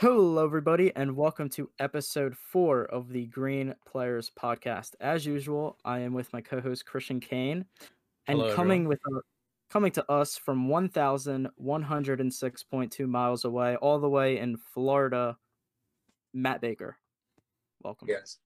Hello, everybody, and welcome to episode four of the Green Players Podcast. As usual, I am with my co-host Christian Kane, and Hello, coming with our, coming to us from one thousand one hundred and six point two miles away, all the way in Florida, Matt Baker. Welcome. Yes.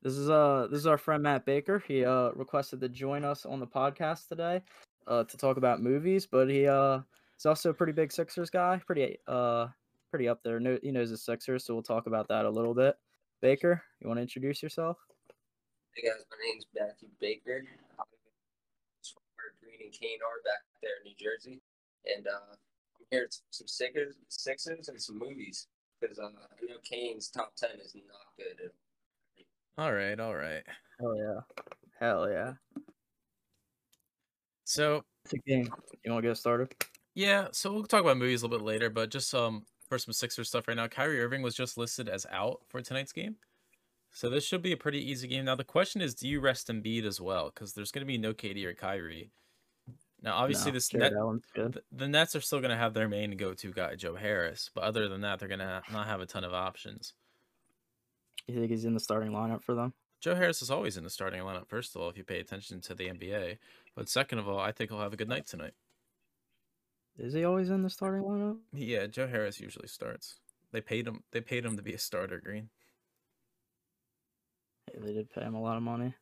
This is uh this is our friend Matt Baker. He uh requested to join us on the podcast today, uh to talk about movies, but he uh is also a pretty big Sixers guy, pretty uh pretty up there. Know, he knows the Sixers, so we'll talk about that a little bit. Baker, you want to introduce yourself? Hey guys, my name's Matthew Baker. I'm where Green and Kane are back there in New Jersey, and uh, I'm here to some Sixers, Sixers and some movies because uh, I know Kane's top ten is not good. At All right, all right. Hell yeah, hell yeah. So It's a game. You want to get started? yeah, so we'll talk about movies a little bit later, but just um for some Sixers stuff right now, Kyrie Irving was just listed as out for tonight's game. So this should be a pretty easy game. Now the question is, do you rest Embiid as well? Because there's going to be no KD or Kyrie. Now obviously No, this Jared net, Allen's good. th- the Nets are still going to have their main go-to guy Joe Harris, but other than that, they're going to not have a ton of options. You think he's in the starting lineup for them? Joe Harris is always in the starting lineup. First of all, if you pay attention to the NBA, but second of all, I think he'll have a good night tonight. Is he always in the starting lineup? Yeah, Joe Harris usually starts. They paid him. They paid him to be a starter. Green. Yeah, they did pay him a lot of money.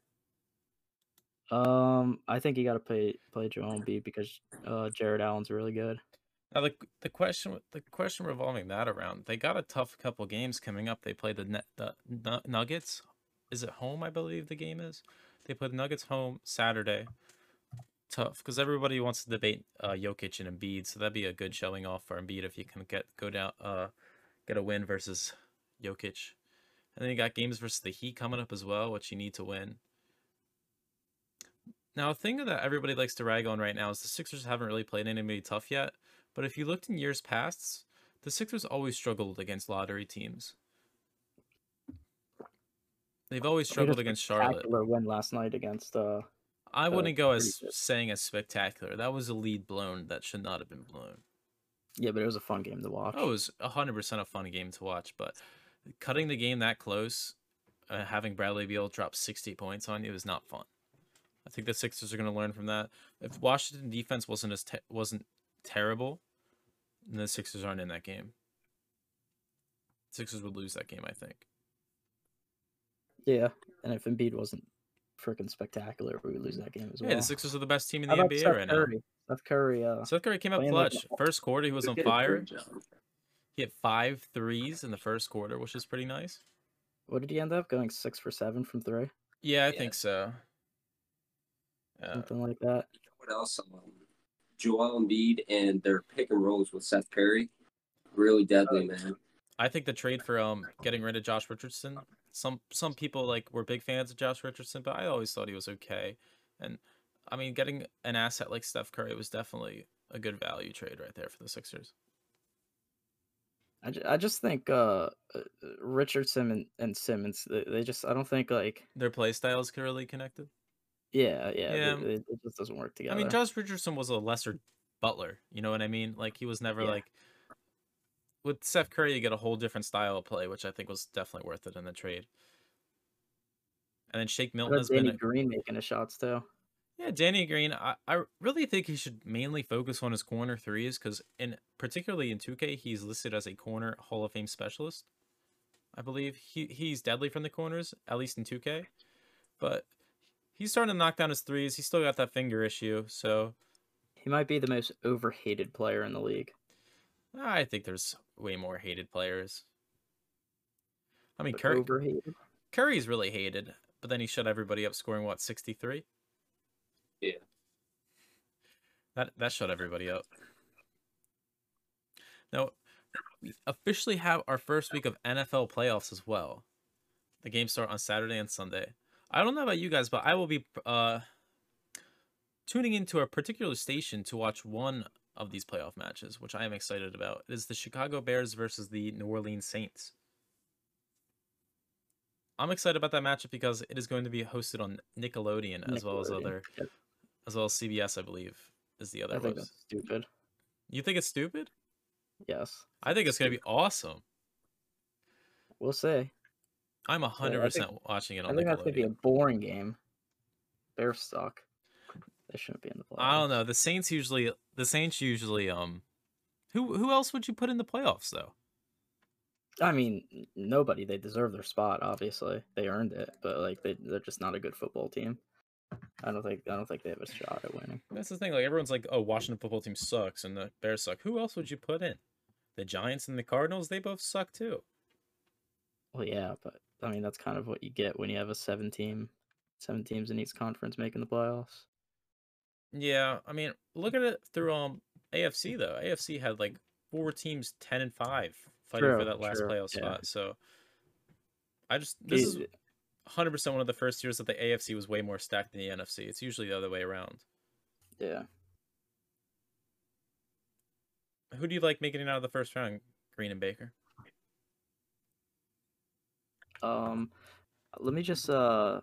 Um, I think you got to play play Joel Embiid because uh Jarrett Allen's really good. Now the the question the question revolving that around. They got a tough couple games coming up. They play the net the Nuggets. Is it home? I believe the game is. They play the Nuggets home Saturday. Tough because everybody wants to debate uh, Jokic and Embiid, so that'd be a good showing off for Embiid if you can get go down uh get a win versus Jokic. And then you got games versus the Heat coming up as well, which you need to win. Now, a thing that everybody likes to rag on right now is the Sixers haven't really played anybody tough yet. But if you looked in years past, the Sixers always struggled against lottery teams. They've always They had a struggled against Charlotte. win last night against uh I wouldn't go as good. saying as spectacular. That was a lead blown that should not have been blown. yeah, but it was a fun game to watch. Oh, it was hundred percent a fun game to watch, but cutting the game that close, uh, having Bradley Beal drop sixty points on you is not fun. I think the Sixers are going to learn from that. If Washington defense wasn't as te- wasn't terrible, then the Sixers aren't in that game. Sixers would lose that game, I think. Yeah, and if Embiid wasn't freaking spectacular, we lose that game as well. Hey, the Sixers are the best team in How the about NBA Steph right now. Curry? Steph Curry, uh, Seth Curry came up Playing like clutch. First quarter, he was on fire. He hit five threes in the first quarter, which is pretty nice. what did he end up going six for seven from three, Yeah, I Yeah. think so. Yeah. something like that. What else? Um, Joel Embiid and their pick and rolls with Seth Curry, really deadly, man. I think the trade for um getting rid of Josh Richardson. Some some people like were big fans of Josh Richardson, but I always thought he was okay. And I mean, getting an asset like Steph Curry was definitely a good value trade right there for the Sixers. I, ju- I just think uh uh, Richardson and, and Simmons they, they just I don't think like Their play styles really connected. yeah yeah, Yeah. It just doesn't work together. I mean, Josh Richardson was a lesser Butler. You know what I mean? Like he was never Yeah. like with Seth Curry, you get a whole different style of play, which I think was definitely worth it in the trade. And then Shake Milton has been a, Green making his shots too. Yeah, Danny Green. I, I really think he should mainly focus on his corner threes because, in particularly in 2K, he's listed as a corner Hall of Fame specialist. I believe he he's deadly from the corners, at least in 2K. But he's starting to knock down his threes. He's still got that finger issue, so He might be the most overhated player in the league. I think there's way more hated players. I mean, Curry, overhated. Curry's really hated, but then he shut everybody up, scoring what 63. Yeah. That that shut everybody up. Now, we officially have our first week of NFL playoffs as well. The games start on Saturday and Sunday. I don't know about you guys, but I will be uh, tuning into a particular station to watch one of these playoff matches, which I am excited about. It is the Chicago Bears versus the New Orleans Saints. I'm excited about that matchup because it is going to be hosted on Nickelodeon as well as other Yep. as well as CBS, I believe, is the other I think host. that's stupid. You think it's stupid? Yes, I think it's gonna be awesome. we'll see. I'm a hundred I think- percent watching it I on think that's gonna be a boring game. They're stuck. They shouldn't be in the playoffs. I don't know. The Saints usually the Saints usually um who who else would you put in the playoffs though? I mean, nobody. They deserve their spot. Obviously, they earned it. But like, they they're just not a good football team. I don't think I don't think they have a shot at winning. That's the thing. Like everyone's like, "Oh, Washington football team sucks," and the Bears suck. Who else would you put in? The Giants and the Cardinals. They both suck too. Well, yeah, but I mean, that's kind of what you get when you have a seven team, seven teams in each conference making the playoffs. Yeah, I mean, look at it through um AFC though. AFC had like four teams, ten and five, fighting for that last true, playoff yeah. spot. So, I just this is hundred percent one of the first years that the AFC was way more stacked than the NFC. It's usually the other way around. yeah. Who do you like making it out of the first round? Green and Baker. Um, let me just uh,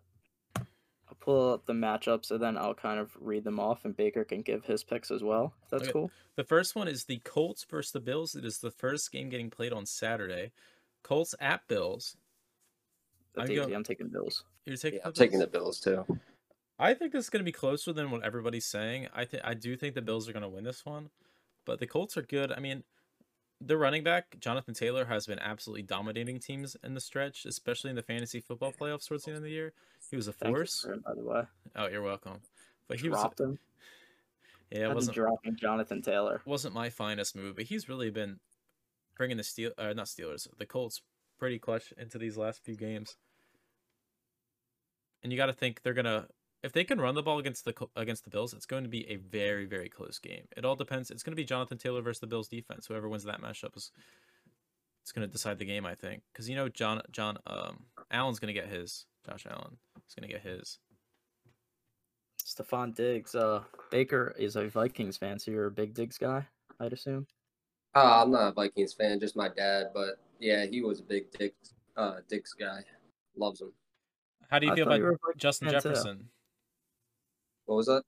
pull up the matchups and then I'll kind of read them off, and Baker can give his picks as well. If that's Okay. cool. The first one is the Colts versus the Bills. It is the first game getting played on Saturday. Colts at Bills. That's I'm easy. go- I'm taking Bills. You're taking. Yeah, I'm the taking the Bills? Bills too. I think this is going to be closer than what everybody's saying. I think I do think the Bills are going to win this one, but the Colts are good. I mean, the running back Jonathan Taylor has been absolutely dominating teams in the stretch, especially in the fantasy football playoffs towards the end of the year. He was a force. him, by the way. Oh, you're welcome. But he was Dropped him. yeah, it wasn't dropping Jonathan Taylor. wasn't my finest move, but he's really been bringing the steel uh, not Steelers, the Colts pretty clutch into these last few games. And you got to think they're gonna if they can run the ball against the against the Bills, it's going to be a very very close game. It all depends. It's going to be Jonathan Taylor versus the Bills defense. Whoever wins that matchup is it's going to decide the game, I think, because you know John John um Allen's going to get his. Josh Allen is going to get his. Stefon Diggs. Uh, Baker is a Vikings fan, so you're a big Diggs guy, I'd assume. Uh, I'm not a Vikings fan, just my dad. But yeah, he was a big Diggs, uh, Dick's guy. Loves him. How do you I feel thought you about were a Vikings Justin fan, too. Jefferson? What was that?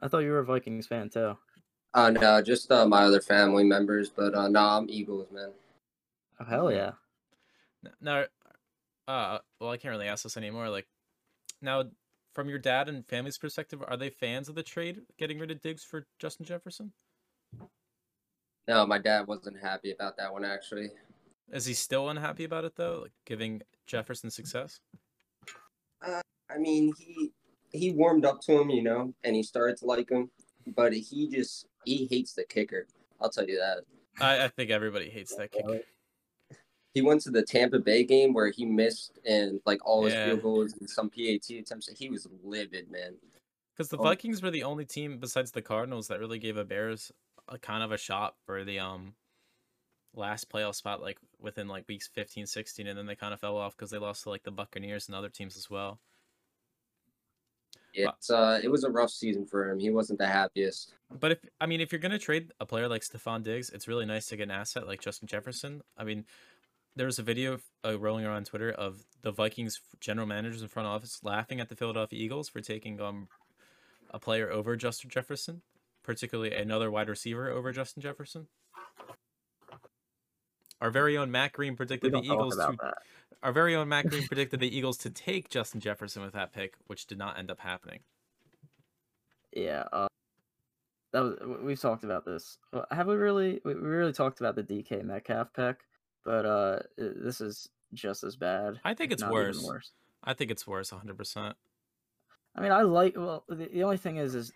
I thought you were a Vikings fan too. Uh, no, just uh, my other family members. But uh, no, I'm Eagles, man. Oh hell yeah! N- Now, uh, well, I can't really ask this anymore. Like, now, from your dad and family's perspective, are they fans of the trade, getting rid of Diggs for Justin Jefferson? No, my dad wasn't happy about that one actually. Is he still unhappy about it though, like giving Jefferson success? Uh, I mean, he he warmed up to him, you know, and he started to like him, but he just he hates the kicker. I'll tell you that. I, I think everybody hates that kick. He went to the Tampa Bay game where he missed and like all his Yeah. field goals and some PAT attempts. He was livid, man. Because the Oh. Vikings were the only team besides the Cardinals that really gave a Bears a kind of a shot for the um last playoff spot, like within like weeks 15, 16, and then they kind of fell off because they lost to like the Buccaneers and other teams as well. It's uh, it was a rough season for him. He wasn't the happiest. But if I mean, if you're gonna trade a player like Stefon Diggs, it's really nice to get an asset like Justin Jefferson. I mean, there was a video uh, rolling around Twitter of the Vikings general managers in front office laughing at the Philadelphia Eagles for taking um a player over Justin Jefferson, particularly another wide receiver over Justin Jefferson. Our very own Matt Green predicted the Eagles to that. our very own Matt Green predicted the Eagles to take Justin Jefferson with that pick, which did not end up happening. Yeah. Uh, that was we've talked about this. Have we really? We we really talked about the DK Metcalf pick, but uh, this is just as bad. I think it's worse. worse. I think it's worse, 100%. I mean, I like. Well, the, the only thing is, is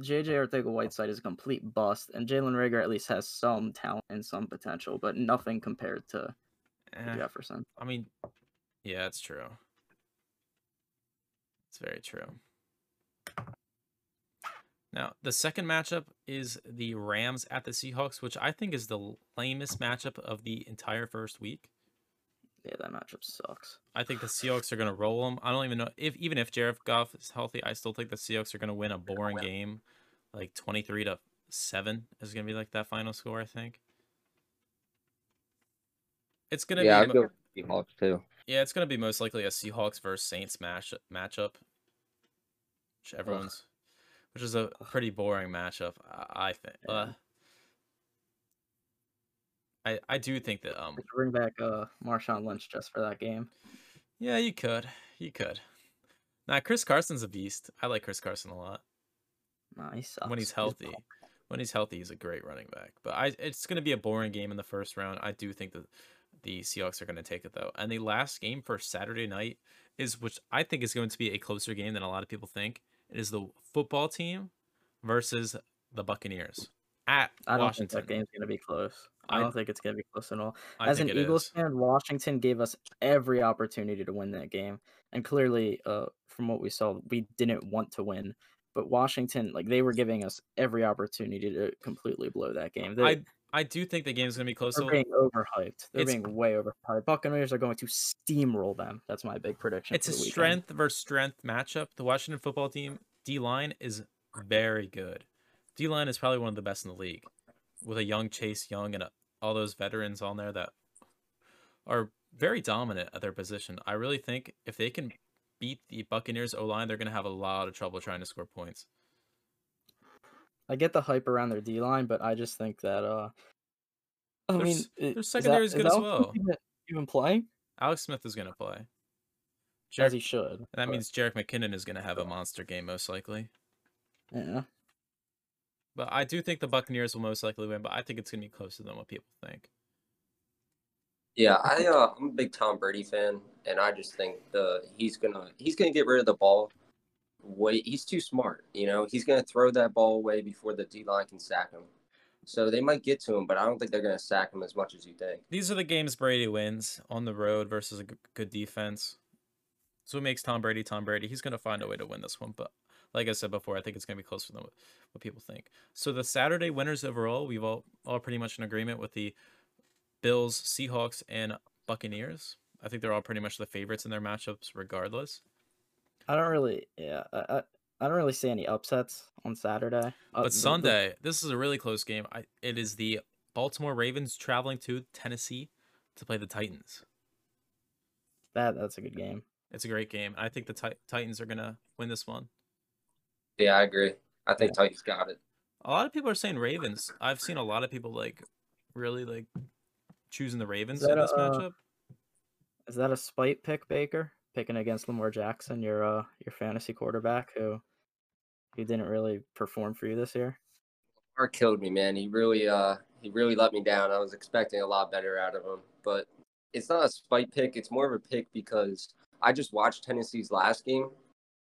JJ Arcega-Whiteside is a complete bust, and Jalen Reagor at least has some talent and some potential, but nothing compared to Eh. Jefferson. I mean, yeah, it's true. It's very true. Now, the second matchup is the Rams at the Seahawks, which I think is the lamest matchup of the entire first week. Yeah, that matchup sucks. I think the Seahawks are going to roll them. I don't even know if even if Jared Goff is healthy, I still think the Seahawks are going to win a boring game, like twenty three to seven is going to be like that final score. I think. It's going to Yeah, be I'd go Seahawks too. Yeah, it's gonna be most likely a Seahawks versus Saints match matchup. Which everyone's, which is a pretty boring matchup, I, I think. Yeah. Uh, I I do think that um bring back uh Marshawn Lynch just for that game. yeah you could you could. Now Chris Carson's a beast. I like Chris Carson a lot Nah, he sucks. when he's healthy. When he's healthy, he's a great running back. But I it's gonna be a boring game in the first round. I do think that the Seahawks are gonna take it though. And the last game for Saturday night is which I think is going to be a closer game than a lot of people think. It is the football team versus the Buccaneers at I don't Washington. think that game's gonna be close. I I- don't think it's gonna be close at all. I As an Eagles is. fan, Washington gave us every opportunity to win that game, and clearly, uh, from what we saw, we didn't want to win. But Washington, like they were giving us every opportunity to completely blow that game. They, I I do think the game's gonna be close. They're though. being overhyped. They're It's- being way overhyped. Buccaneers are going to steamroll them. That's my big prediction. It's a weekend. strength versus strength matchup. The Washington football team D line is very good. D line is probably one of the best in the league, with a young Chase Young and a, all those veterans on there that are very dominant at their position. I really think if they can beat the Buccaneers O line, they're gonna have a lot of trouble trying to score points. I get the hype around their D line, but I just think that uh, I Their mean, s- i- their is that- secondary is is good as Alex well. Smith Even, even playing Alex Smith is gonna play. as he should. that but, means Jerick McKinnon is gonna have a monster game most likely. yeah. But I do think the Buccaneers will most likely win. But I think it's gonna be closer than what people think. Yeah, I uh, I'm a big Tom Brady fan, and I just think the he's gonna he's gonna get rid of the ball. Way he's too smart, you know. He's gonna throw that ball away before the D line can sack him. So they might get to him, but I don't think they're gonna sack him as much as you think. These are the games Brady wins on the road versus a good defense. So it makes Tom Brady Tom Brady. He's going to find a way to win this one. But like I said before, I think it's going to be closer than what people think. So the Saturday winners overall, we've all, all pretty much in agreement with the Bills, Seahawks, and Buccaneers. I think they're all pretty much the favorites in their matchups regardless. I don't really, yeah, I, I, I don't really see any upsets on Saturday. Uh, But the- the- Sunday, this is a really close game. I, it is the Baltimore Ravens traveling to Tennessee to play the Titans. that that's a good game. It's a great game. I think the Ti- Titans are going to win this one. Yeah, I agree. I think Titans got it. A lot of people are saying Ravens. I've seen a lot of people like really like choosing the Ravens in this a, matchup. Is that a spite pick, Baker? Picking against Lamar Jackson, your uh your fantasy quarterback who who didn't really perform for you this year. Lamar killed me, man. He really uh he really let me down. I was expecting a lot better out of him, but it's not a spite pick. It's more of a pick because I just watched Tennessee's last game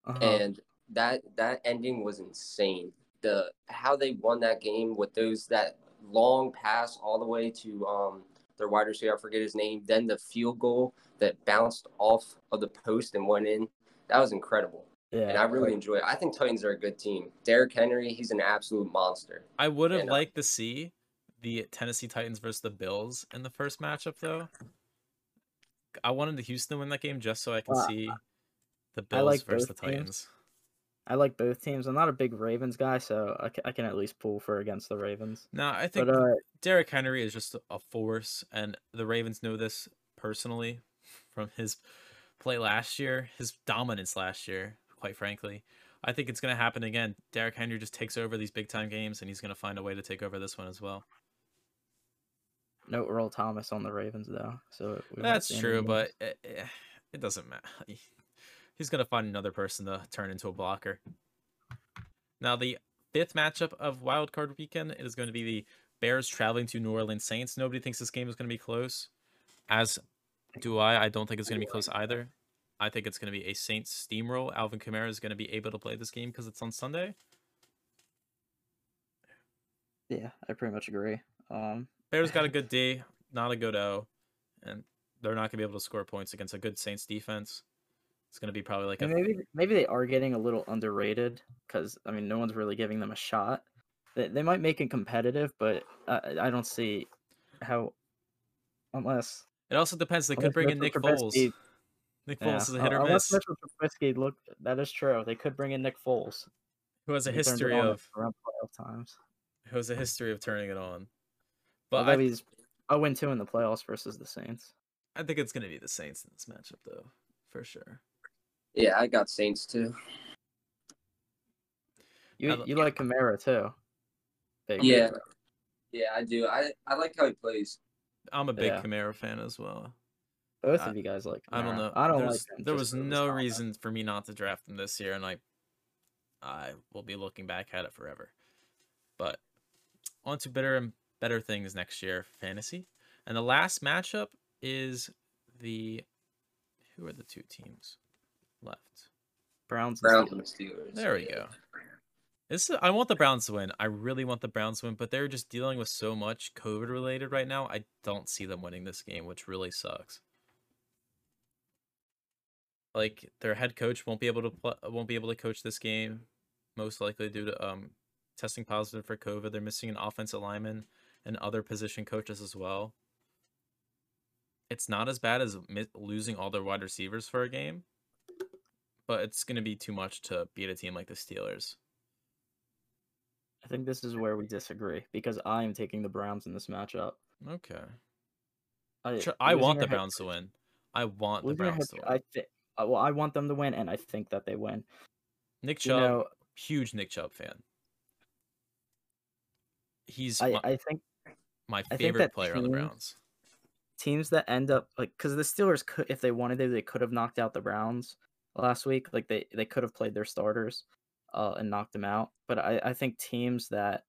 Uh-huh. and that that ending was insane. The how they won that game with those that long pass all the way to um their wide receiver, I forget his name, then the field goal that bounced off of the post and went in. That was incredible. yeah, And I really like, enjoy it. I think Titans are a good team. Derrick Henry, he's an absolute monster. I would have and, uh, liked to see the Tennessee Titans versus the Bills in the first matchup though. I wanted the Houston to win that game just so I can Well, see the Bills like versus the Titans. teams. I like both teams. I'm not a big Ravens guy, so I, can at least pull for against the Ravens. No, I think But uh, Derrick Henry is just a force, and the Ravens know this personally from his play last year, his dominance last year, quite frankly. I think it's going to happen again. Derrick Henry just takes over these big time games, and he's going to find a way to take over this one as well. no Earl Thomas on the Ravens though, so That's true, but it, it- it doesn't matter. He's going to find another person to turn into a blocker. Now, the fifth matchup of Wildcard Weekend is going to be the Bears traveling to New Orleans Saints. Nobody thinks this game is going to be close, as do I. I don't think it's going to be close either. I think it's going to be a Saints steamroll. Alvin Kamara is going to be able to play this game because it's on Sunday. yeah, I pretty much agree. Um, Bears got a good D, not a good O, and they're not going to be able to score points against a good Saints defense. It's going to be probably like a maybe maybe they are getting a little underrated because I mean no one's really giving them a shot. They, they might make it competitive, but I, I don't see how unless It also depends. They could bring in Nick Foles. Trubisky- Nick yeah, Foles is a hit or unless miss. Mitchell Trubisky look that is true. They could bring in Nick Foles. Who has a He history of around times. who has a history of turning it on. But Although I, he's 0 2 in the playoffs versus the Saints. I think it's gonna be the Saints in this matchup though, for sure. Yeah, I got Saints too. You you like Kamara too. Big Yeah. Baker. Yeah, I do. I, I like how he plays. I'm a big Yeah. Kamara fan as well. Both I- of you guys like. I don't know. I don't There's- like. him There was no conduct. reason for me not to draft him this year, and I, I will be looking back at it forever. But on to better and better things next year, for fantasy. And the last matchup is the who are the two teams left? Browns. and Browns Steelers. and Steelers. There we go. This I want the Browns to win. I really want the Browns to win, but they're just dealing with so much COVID related right now. I don't see them winning this game, which really sucks. Like their head coach won't be able to pl- won't be able to coach this game, most likely due to um testing positive for COVID. They're missing an offensive lineman and other position coaches as well. It's not as bad as losing all their wide receivers for a game, but it's going to be too much to beat a team like the Steelers. I think this is where we disagree because I am taking the Browns in this matchup. Okay. I, I want the Browns to win. I want the Browns to win. I think. Uh, well, I want them to win, and I think that they win. Nick You Chubb, know, huge Nick Chubb fan. He's I, my, I think my favorite that player on the Browns. teams that end up like because the Steelers could, if they wanted to, they could have knocked out the Browns last week. Like they they could have played their starters, uh, and knocked them out. But I I think teams that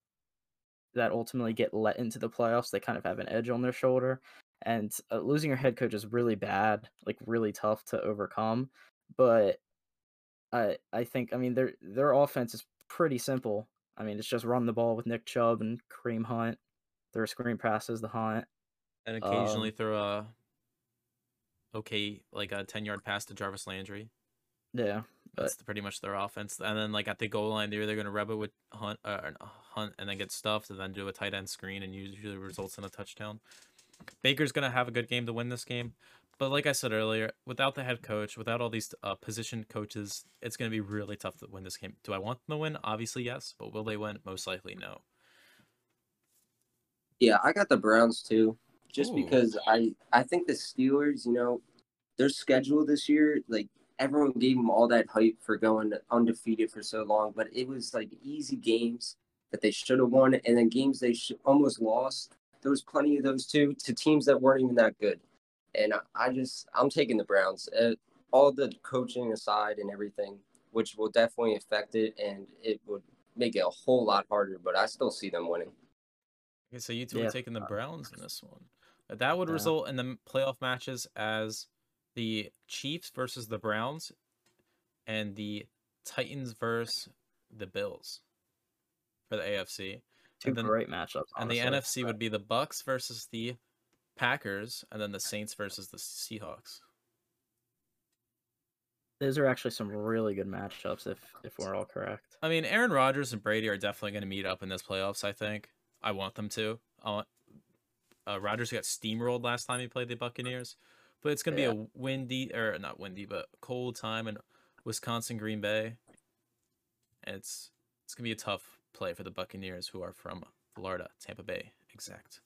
that ultimately get let into the playoffs, they kind of have an edge on their shoulder. And uh, losing your head coach is really bad, like really tough to overcome. But I I think I mean their their offense is pretty simple. I mean it's just run the ball with Nick Chubb and Kareem Hunt. Their screen passes the Hunt. And occasionally um, throw a okay, like a ten yard pass to Jarvis Landry. Yeah, but That's pretty much their offense. And then like at the goal line, they're either gonna rub it with Hunt, uh, uh, Hunt, and then get stuffed, and then do a tight end screen, and usually results in a touchdown. Baker's gonna have a good game to win this game, but like I said earlier, without the head coach, without all these uh, position coaches, it's gonna be really tough to win this game. Do I want them to win? Obviously, yes, but will they win? Most likely, no. Yeah, I got the Browns too, just Ooh. because I I think the Steelers, you know, their schedule this year, like everyone gave them all that hype for going undefeated for so long, but it was like easy games that they should have won, and then games they sh- almost lost. There was plenty of those too to teams that weren't even that good, and I, I just I'm taking the Browns. Uh, all the coaching aside and everything, which will definitely affect it, and it would make it a whole lot harder. But I still see them winning. Okay, so you two Yeah. are taking the Browns in this one. That would Yeah. result in the playoff matches as the Chiefs versus the Browns and the Titans versus the Bills for the AFC. two then- great matchups. And the honestly. NFC would be the Bucks versus the Packers and then the Saints versus the Seahawks. Those are actually some really good matchups if if we're all correct. I mean, Aaron Rodgers and Brady are definitely going to meet up in this playoffs. I think I want them to. I want, uh, Rodgers got steamrolled last time he played the Buccaneers, but it's going to Yeah. be a windy or not windy, but cold time in Wisconsin, Green Bay, and it's it's going to be a tough play for the Buccaneers, who are from Florida, Tampa Bay, exact.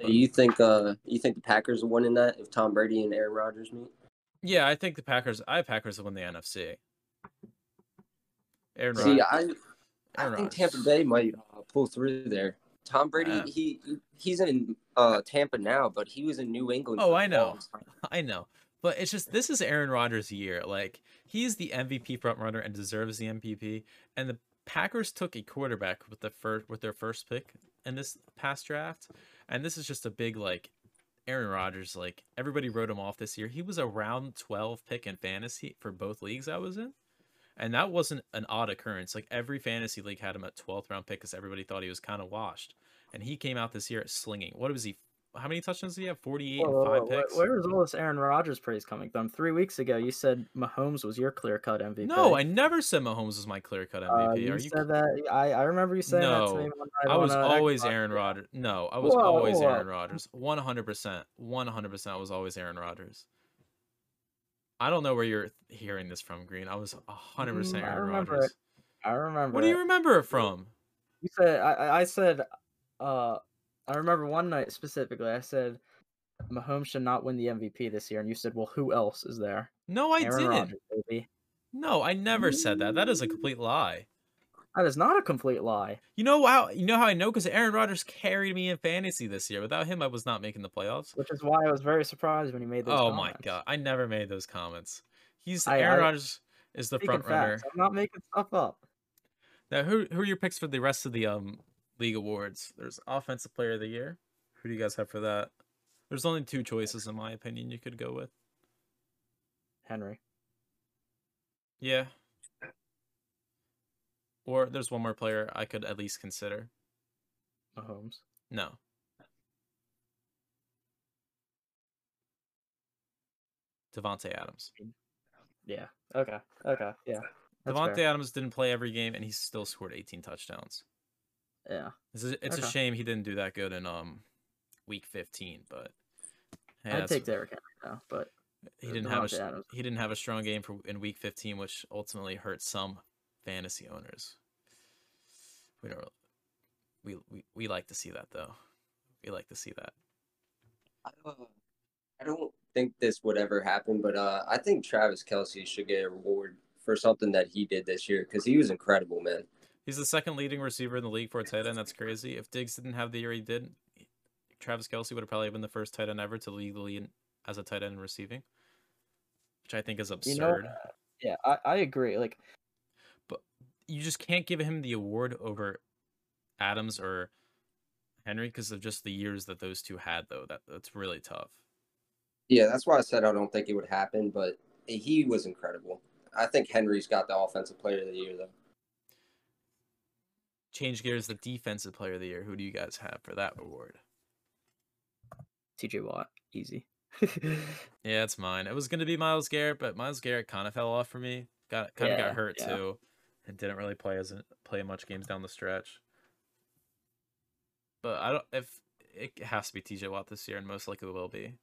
You think uh you think the Packers will win in that if Tom Brady and Aaron Rodgers meet? Yeah, I think the Packers. I Packers will win the NFC. Aaron See, Rodgers. I I Aaron think Rodgers. Tampa Bay might uh, pull through there. Tom Brady, Uh, he he's in uh Tampa now, but he was in New England. Oh, I know. I know. But it's just this is Aaron Rodgers' year. Like he's the MVP frontrunner and deserves the MVP. And the Packers took a quarterback with the first with their first pick in this past draft. And this is just a big like Aaron Rodgers, like everybody wrote him off this year. He was a round 12 pick in fantasy for both leagues I was in. And that wasn't an odd occurrence. Like every fantasy league had him at 12th round pick because everybody thought he was kind of washed. And he came out this year slinging. What was he? How many touchdowns did he have? 48 Whoa, and five whoa, where- picks. Where is all this Aaron Rodgers praise coming from? Three weeks ago, you said Mahomes was your clear cut MVP. No, I never said Mahomes was my clear cut Uh, MVP. you Are you? said that. I, I remember you saying that to me. No, One I was uh, always Xbox. Aaron Rodgers. No, I was Whoa, always whoa. Aaron Rodgers. One hundred percent. One hundred percent. I was always Aaron Rodgers. I don't know where you're hearing this from, Green. I was hundred percent Mm, I Aaron remember Rodgers. I remember. What do you remember it from? You said I, I- I said uh I remember one night specifically I said Mahomes should not win the MVP this year and you said, Well who else is there? No, I Aaron didn't. Rodgers. No, I never said that. That is a complete lie. That is not a complete lie. You know how you know how I know because Aaron Rodgers carried me in fantasy this year. Without him, I was not making the playoffs. Which is why I was very surprised when he made those Oh comments. my god, I never made those comments. He's I- Aaron Rodgers is the front runner. facts, I'm not making stuff up. Now, who who are your picks for the rest of the um league awards? There's offensive player of the year. Who do you guys have for that? There's only two choices in my opinion you could go with. Henry. Yeah. Or there's one more player I could at least consider. Mahomes. No. Davante Adams. Yeah. Okay. Okay. Yeah. Davante. Adams didn't play every game and he still scored 18 touchdowns. Yeah. It's a, it's a shame he didn't do that good in um week 15, but hey, I'd take Derrick Henry now, but he didn't have a Adams. he didn't have a strong game for in week 15 which ultimately hurt some fantasy owners. We don't we, we we like to see that though. We like to see that. I, uh, I don't think this would ever happen, but uh, I think Travis Kelce should get a reward for something that he did this year because he was incredible, man. He's the second leading receiver in the league for a tight end. That's crazy. If Diggs didn't have the year he did, Travis Kelce would have probably been the first tight end ever to lead the league as a tight end in receiving, which I think is absurd. You know, yeah, I, I agree. Like, you just can't give him the award over Adams or Henry because of just the years that those two had, though. That that's really tough. Yeah, that's why I said I don't think it would happen, but he was incredible. I think Henry's got the offensive player of the year, though. Change gears. The defensive player of the year. Who do you guys have for that award? TJ Watt, easy. Yeah, it's mine. It was gonna be Myles Garrett, but Myles Garrett kind of fell off for me. Got kind of Yeah, got hurt yeah. too, and didn't really play as play much games down the stretch. But I don't. If it has to be TJ Watt this year, and most likely will be.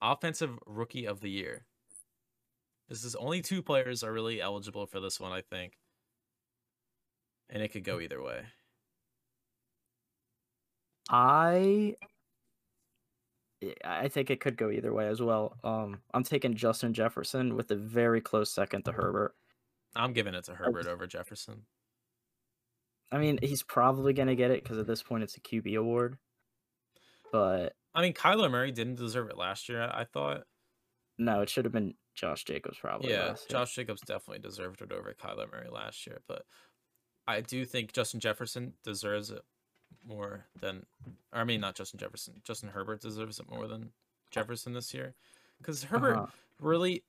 Offensive Rookie of the Year. This is only two players are really eligible for this one, I think. And it could go hmm. either way. I Yeah, I think it could go either way as well. Um, I'm taking Justin Jefferson with a very close second to Herbert. I'm giving it to Herbert over Jefferson. I mean, he's probably gonna get it because at this point it's a QB award. But I mean, Kyler Murray didn't deserve it last year. I thought. no, it should have been Josh Jacobs probably. yeah. Josh Jacobs definitely deserved it over Kyler Murray last year, but I do think Justin Jefferson deserves it more than, or I mean, not Justin Jefferson. Justin Herbert deserves it more than Jefferson this year, because Herbert Uh-huh. really,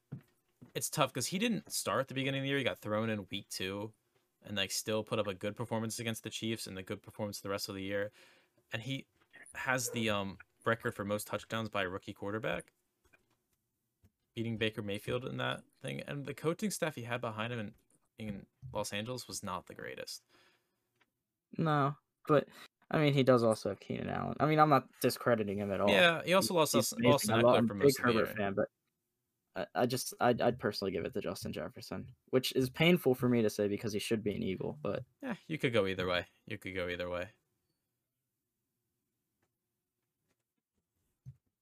it's tough because he didn't start at the beginning of the year. He got thrown in week two, and like still put up a good performance against the Chiefs and a good performance the rest of the year, and he has the um record for most touchdowns by a rookie quarterback beating Baker Mayfield in that thing, and the coaching staff he had behind him in, in Los Angeles was not the greatest. No, but I mean, he does also have Keenan Allen. I mean, I'm not discrediting him at all. Yeah, he also lost He's us lost. I love- Ekeler I'm a big Herbert fan, but I, I just I'd, I'd personally give it to Justin Jefferson, which is painful for me to say because he should be an Eagle. But Yeah, you could go either way. You could go either way.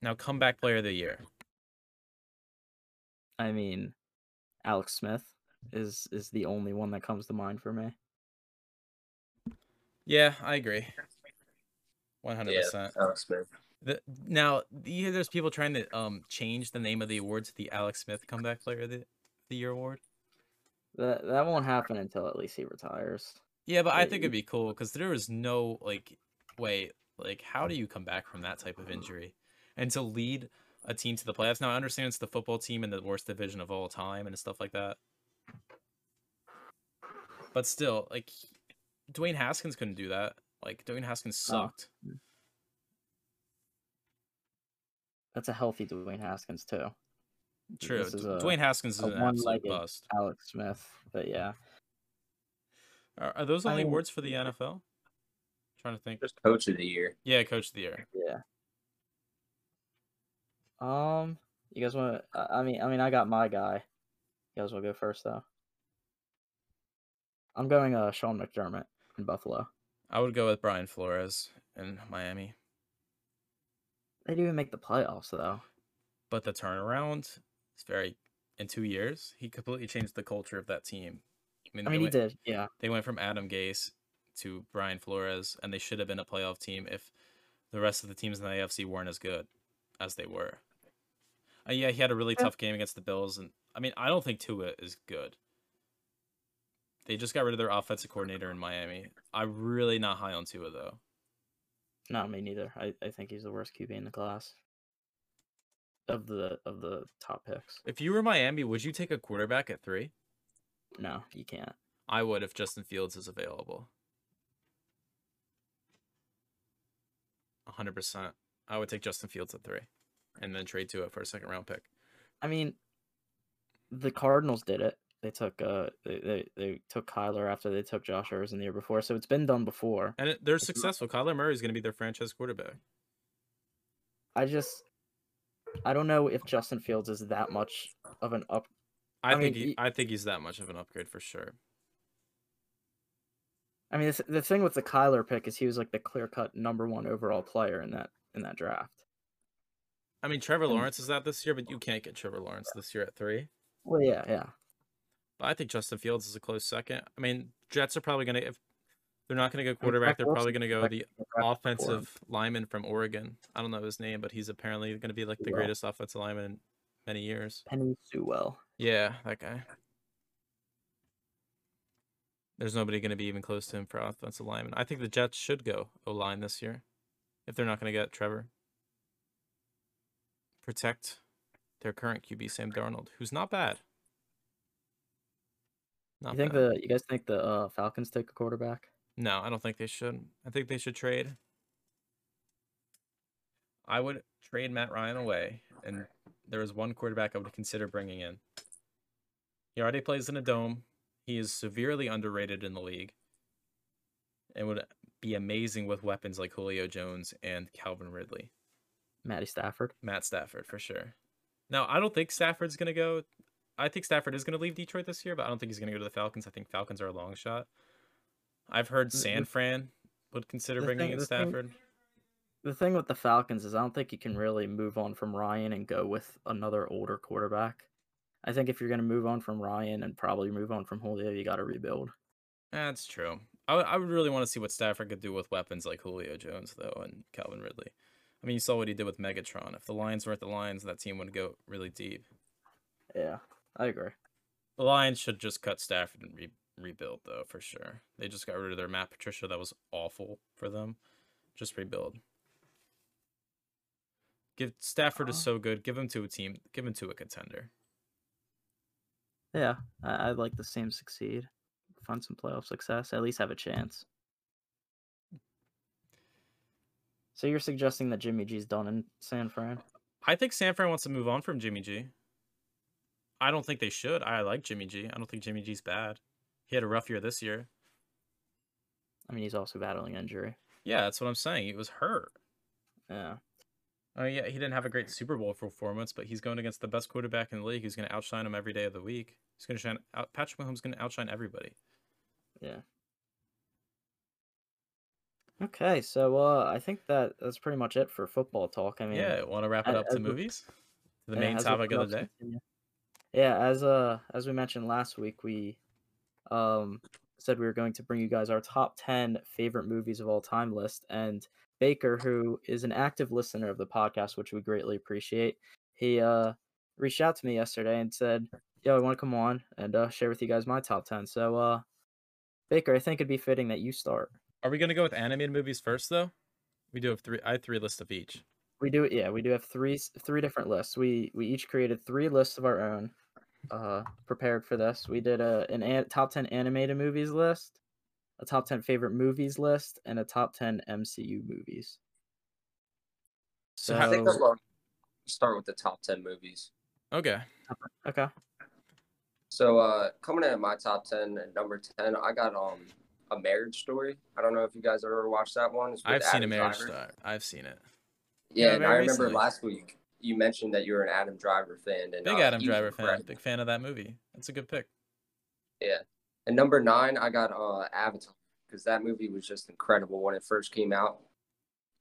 Now, comeback player of the year. I mean, Alex Smith is is the only one that comes to mind for me. Yeah, I agree. One hundred Yeah, percent. Alex Smith. The now you hear there's people trying to um change the name of the award to the Alex Smith Comeback Player of the, the Year award. That that won't happen until at least he retires. Yeah, but I think it'd be cool because there is no like way like how do you come back from that type of injury and to lead a team to the playoffs? Now I understand it's the football team in the worst division of all time and stuff like that, but still, like Dwayne Haskins couldn't do that. Like Dwayne Haskins Oh. sucked. That's a healthy Dwayne Haskins too. True, This is D- a- Dwayne Haskins is a an absolute one-legged bust. Alex Smith, but yeah, Are, are those I only mean- awards for the NFL? trying to think. Just coach of the year. Yeah, Coach of the Year. yeah. Um, you guys want? to I mean, I mean, I got my guy. You guys want to go first though? I'm going uh Sean McDermott in Buffalo. I would go with Brian Flores in Miami. They didn't even make the playoffs though. but the turnaround is very in two years he completely changed the culture of that team mean, I mean, he went, did. Yeah. they went from Adam Gase to Brian Flores, and they should have been a playoff team if the rest of the teams in the AFC weren't as good as they were. Uh, yeah, he had a really Yeah. tough game against the Bills, and I mean, I don't think Tua is good. They just got rid of their offensive coordinator in Miami. I'm really not high on Tua though. Not me neither. I, I think he's the worst QB in the class. Of the of the top picks. If you were Miami, would you take a quarterback at three? No, you can't. I would if Justin Fields is available. 100%. I would take Justin Fields at three and then trade Tua for a second round pick. I mean, the Cardinals did it. They took uh they, they, they took Kyler after they took Josh Rosen the year before, so it's been done before. And it, they're It's not- successful. Kyler Murray is going to be their franchise quarterback. I just I don't know if Justin Fields is that much of an up. I, I think mean, he, I think he's that much of an upgrade for sure. I mean, the, the thing with the Kyler pick is he was like the clear cut number one overall player in that in that draft. I mean, Trevor Lawrence is that this year, but you can't get Trevor Lawrence this year at three. Well, yeah, yeah. I think Justin Fields is a close second. I mean, Jets are probably going to if they're not going to go quarterback, they're probably going to go the like the draft before him. offensive lineman from Oregon. I don't know his name, but he's apparently going to be like the greatest offensive lineman in many years. Penei Sewell. Yeah, that guy. There's nobody going to be even close to him for offensive lineman. I think the Jets should go O line this year if they're not going to get Trevor. Protect their current QB Sam Darnold, who's not bad. Not You think bad. the you guys think the uh, Falcons take a quarterback? No, I don't think they should. I think they should trade. I would trade Matt Ryan away, and there is one quarterback I would consider bringing in. He already plays in a dome. He is severely underrated in the league, and would be amazing with weapons like Julio Jones and Calvin Ridley. Matty Stafford. Matt Stafford for sure. Now, I don't think Stafford's going to go. I think Stafford is going to leave Detroit this year, but I don't think he's going to go to the Falcons. I think Falcons are a long shot. I've heard San Fran would consider the bringing thing- in the thing- Stafford. The thing with the Falcons is I don't think you can really move on from Ryan and go with another older quarterback. I think if you're going to move on from Ryan and probably move on from Julio, you got to rebuild. That's true. I, would- I would really want to see what Stafford could do with weapons like Julio Jones, though, and Calvin Ridley. I mean, you saw what he did with Megatron. If the Lions weren't the Lions, that team would go really deep. Yeah, I agree. The Lions should just cut Stafford and re- rebuild, though, for sure. They just got rid of their Matt Patricia. That was awful for them. Just rebuild. Give Stafford is Uh, so good. Give him to a team. Give him to a contender. Yeah, I, I'd like the him succeed, find some playoff success, at least have a chance. So you're suggesting that Jimmy G's done in San Fran? I think San Fran wants to move on from Jimmy G. I don't think they should. I like Jimmy G. I don't think Jimmy G's bad. He had a rough year this year. I mean, he's also battling injury. Yeah, that's what I'm saying. He was hurt. Yeah, Oh yeah, he didn't have a great Super Bowl performance, but he's going against the best quarterback in the league who's going to outshine him every day of the week. He's going to shine out. Patrick Mahomes going to outshine everybody. yeah. Okay, so uh, I think that that's pretty much it for football talk. I mean, yeah, want to wrap it I- up to movies? The Yeah, main topic of the day. continue. Yeah, as uh as we mentioned last week, we um said we were going to bring you guys our top ten favorite movies of all time list, and Baker, who is an active listener of the podcast, which we greatly appreciate, he uh reached out to me yesterday and said, "Yo, I want to come on and uh, share with you guys my top ten. So, uh, Baker, I think it'd be fitting that you start. Are we going to go with animated movies first though? We do have three. I have three lists of each. We do. Yeah, we do have three three different lists. We we each created three lists of our own. Uh, prepared for this, we did a an, an top ten animated movies list, a top ten favorite movies list, and a top ten MCU movies. So So, how- I think I'm gonna start with the top ten movies. Okay. okay, So uh coming in at my top ten at number ten, I got um a marriage story. I don't know if you guys ever watched that one. I've seen a marriage story. I've seen it. Yeah, Yeah, and I remember recently. last week you mentioned that you were an Adam Driver fan and Big uh, Adam Driver fan. incredible. Big fan of that movie. That's a good pick. Yeah, and number nine, I got uh Avatar because that movie was just incredible when it first came out.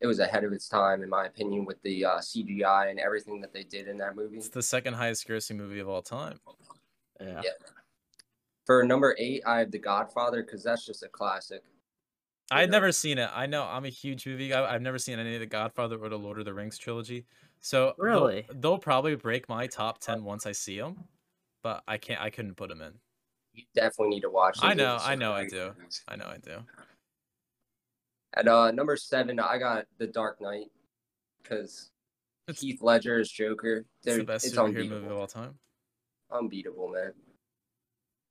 It was ahead of its time, in my opinion, with the uh, CGI and everything that they did in that movie. It's the second highest grossing movie of all time. yeah, Yeah. For number eight, I have The Godfather because that's just a classic. I've never seen it. I know I'm a huge movie guy. I've never seen any of the Godfather or the Lord of the Rings trilogy. So they'll- Really? they'll, probably break my top ten once I see them, but I can't. I couldn't put them in. You definitely need to watch. I know, I know, I do. I know I do. At uh, number seven, I got The Dark Knight because It's, Heath Ledger is Joker. it's They're- the best it's superhero unbeatable. movie of all time. unbeatable, man.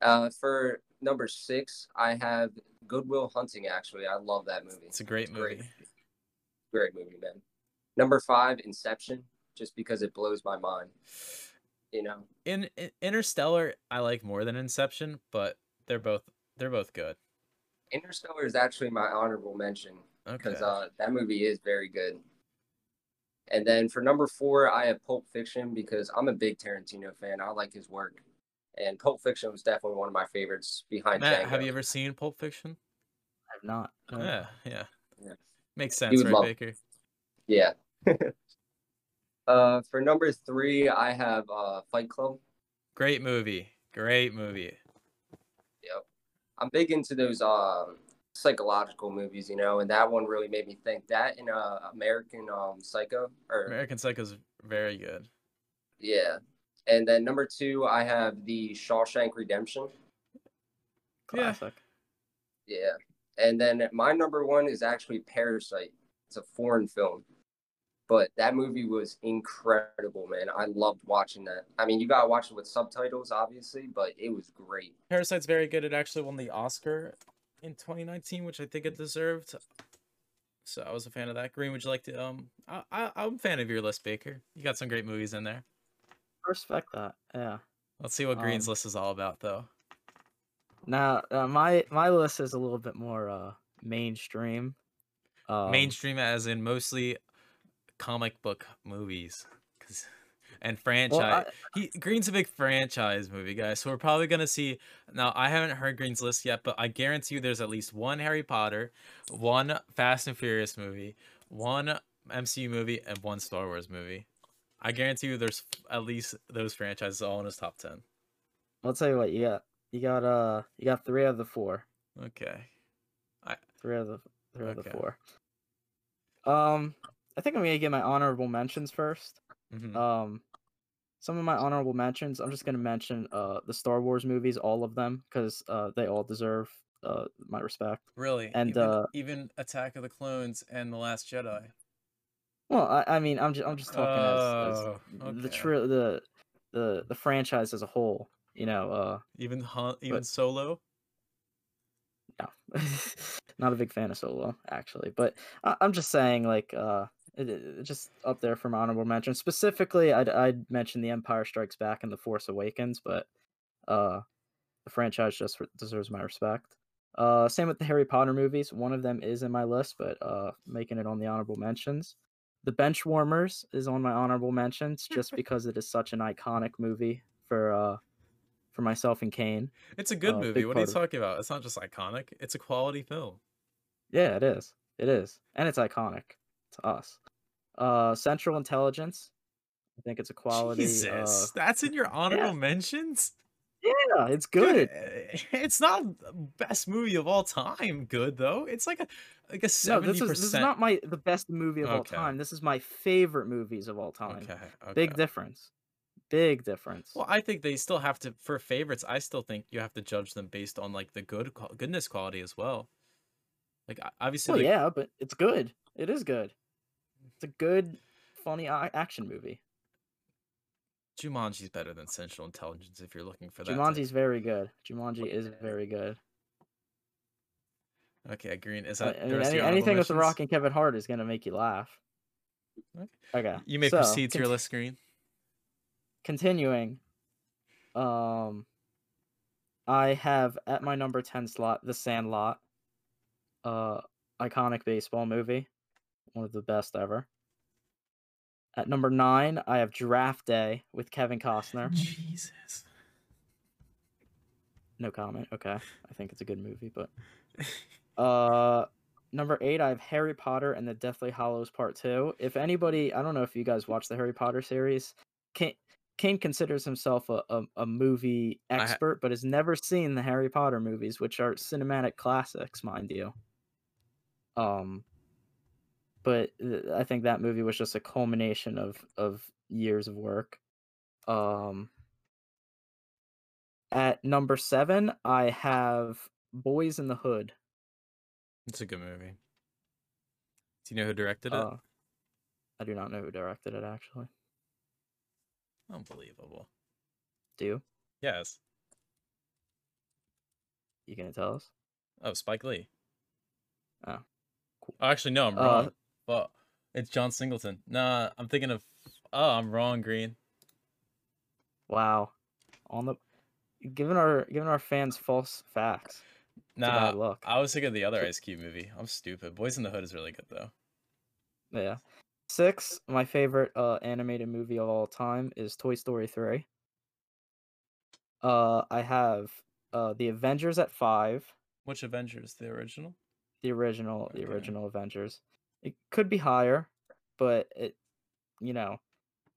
Uh, for number six, I have Good Will Hunting. Actually, I love that movie. It's a great movie. great. Great movie, man. Number five, Inception, just because it blows my mind. You know, In, in Interstellar, I like more than Inception, but they're both they're both good. Interstellar is actually my honorable mention Okay. because uh, that movie is very good. And then for number four, I have Pulp Fiction because I'm a big Tarantino fan. I like his work, and Pulp Fiction was definitely one of my favorites behind Matt, Django. have you ever seen Pulp Fiction? I have not. no. Yeah, yeah. Yeah. Makes sense, right, love- Baker? Yeah. uh, for number three, I have uh, Fight Club. Great movie. Great movie. Yep. I'm big into those um psychological movies, you know, and that one really made me think. That in uh, American um Psycho, or American Psycho is very good. yeah. And then number two, I have the Shawshank Redemption. Yeah. Classic. Yeah. And then my number one is actually Parasite. It's a foreign film. But that movie was incredible, man. I loved watching that. I mean, you gotta watch it with subtitles, obviously, but it was great. Parasite's very good. It actually won the Oscar in 2019, which I think it deserved. So I was a fan of that. Green, would you like to? Um, I, I I'm a fan of your list, Baker. You got some great movies in there. I respect that. Yeah. Let's see what Green's Um, list is all about, though. Now, uh, my my list is a little bit more uh mainstream. Um, Mainstream, as in mostly comic book movies, and well, franchise. I- he Green's a big franchise movie guy, so we're probably gonna see. Now I haven't heard Green's list yet, but I guarantee you there's at least one Harry Potter, one Fast and Furious movie, one MCU movie, and one Star Wars movie. I guarantee you there's at least those franchises all in his top ten. I'll tell you what you got. You got uh, you got three out of the four. Okay. Three of the three of the four. Um, I think I'm gonna get my honorable mentions first. hmm Um, some of my honorable mentions. I'm just gonna mention uh the Star Wars movies, all of them, because uh they all deserve uh my respect. really? and, even, uh, even Attack of the Clones and The Last Jedi. Well, I, I mean, I'm just I'm just talking Oh, as the okay. tri- the the the franchise as a whole. You know, uh, Even Han, even But- Solo. no, not a big fan of Solo actually, but I, I'm just saying like uh, it, it- just up there from honorable mention. Specifically, I'd I'd mention The Empire Strikes Back and The Force Awakens, but uh, the franchise just re- deserves my respect. Uh, same with the Harry Potter movies. One of them is in my list, but uh, making it on the honorable mentions. The Benchwarmers is on my honorable mentions just because it is such an iconic movie for uh, for myself and Kane. It's a good uh, movie. What are you talking about? It's not just iconic. It's a quality film. Yeah, it is. It is, and it's iconic to us. Uh, Central Intelligence. I think it's a quality. Jesus, Uh, that's in your honorable mentions. yeah, it's good. eh, it's not the best movie of all time. Good though. It's like a like a No, seventy this is this is not my the best movie of all time. This is my favorite movies of all time. Okay, okay. Big difference. Big difference. Well, I think they still have to for favorites. I still think you have to judge them based on like the good goodness quality as well. Like obviously, well, the- yeah, but it's good. It is good. It's a good, funny action movie. Jumanji's better than Central Intelligence if you're looking for that. type- Jumanji's very good. Jumanji is very good. Okay, Green. Is that I mean, any- anything with The? Rock and Kevin Hart is gonna make you laugh. Okay. You may so, proceed to your list, Green. continuing um i have at my number 10 slot the sandlot uh iconic baseball movie one of the best ever. At number 9 i have draft day with kevin costner. Jesus. no comment. Okay. I think it's a good movie but uh number 8 i have harry potter and the deathly hallows part 2 if anybody i don't know if you guys watch the harry potter series. Can Kane considers himself a, a, a movie ha- expert, but has never seen the Harry Potter movies, which are cinematic classics, mind you. Um, but I think that movie was just a culmination of of years of work. Um, at number seven, I have Boys in the Hood. It's a good movie. Do you know who directed it? Uh, I do not know who directed it actually. Unbelievable. Do you? Yes. You gonna tell us? Oh, Spike Lee. Oh, cool. Oh, actually, no, I'm Uh, wrong. But it's John Singleton. Nah, I'm thinking of. Oh, I'm wrong. Green. Wow. On the giving our giving our fans false facts. Nah, luck. I was thinking of the other Ice Cube movie. I'm stupid. Boys in the Hood is really good though. Yeah. Six, my favorite uh animated movie of all time is Toy Story 3. Uh I have uh The Avengers at 5, Which Avengers? The original? the original the original Avengers. It could be higher, but it you know,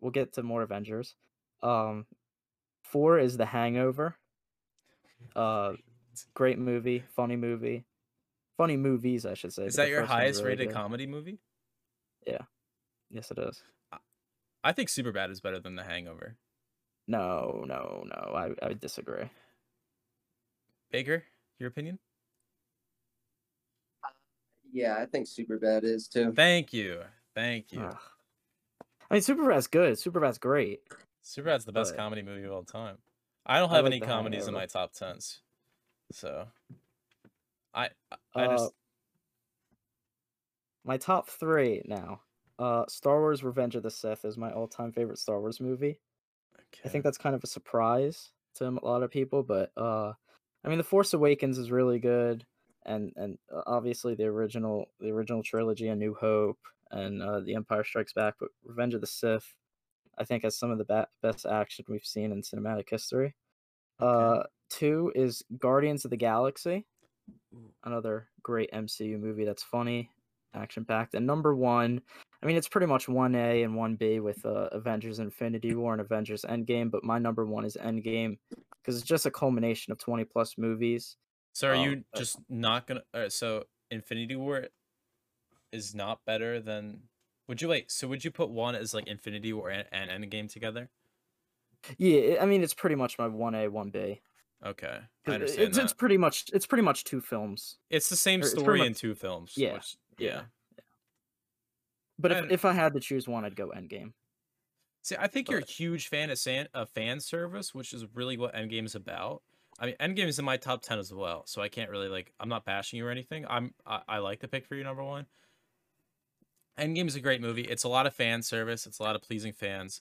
we'll get to more Avengers. Um 4 is The Hangover. Uh great movie, funny movie. Funny movies, I should say. Is that your highest really rated good. comedy movie? Yeah. Yes, it is. I think Superbad is better than The Hangover. No, no, no. I I disagree. Baker, your opinion? Yeah, I think Superbad is too. Thank you. Thank you. Ugh. I mean, Superbad's good. Superbad's great. Superbad's the best but- comedy movie of all time. I don't I have like any The comedies in my top tens. So I I- I Uh, just my top three now. Uh, Star Wars: Revenge of the Sith is my all-time favorite Star Wars movie. Okay. I think that's kind of a surprise to a lot of people, but uh, I mean, The Force Awakens is really good, and and uh, obviously the original the original trilogy, A New Hope, and uh, The Empire Strikes Back. But Revenge of the Sith, I think, has some of the ba- best action we've seen in cinematic history. Okay. Uh, two is Guardians of the Galaxy, another great MCU movie that's funny, action packed. And number one, I mean, it's pretty much one A and one B with uh, Avengers: Infinity War and Avengers: Endgame. But my number one is Endgame because it's just a culmination of twenty plus movies. So are um, you uh, just not gonna? Uh, so Infinity War is not better than? Would you wait? So would you put one as like Infinity War and, and Endgame together? Yeah, I mean, it's pretty much my one A, one B. Okay, I 'Cause understand It's, that. it's pretty much it's pretty much two films. It's the same or story much- in two films. Yeah, which- yeah. yeah. But if, if I had to choose one, I'd go Endgame. See, I think you're a huge fan of san- of fan service, which is really what Endgame's about. I mean, Endgame is in my top ten as well, so I can't really like. I'm not bashing you or anything. I'm I, I like the pick for you number one. Endgame is a great movie. It's a lot of fan service. It's a lot of pleasing fans.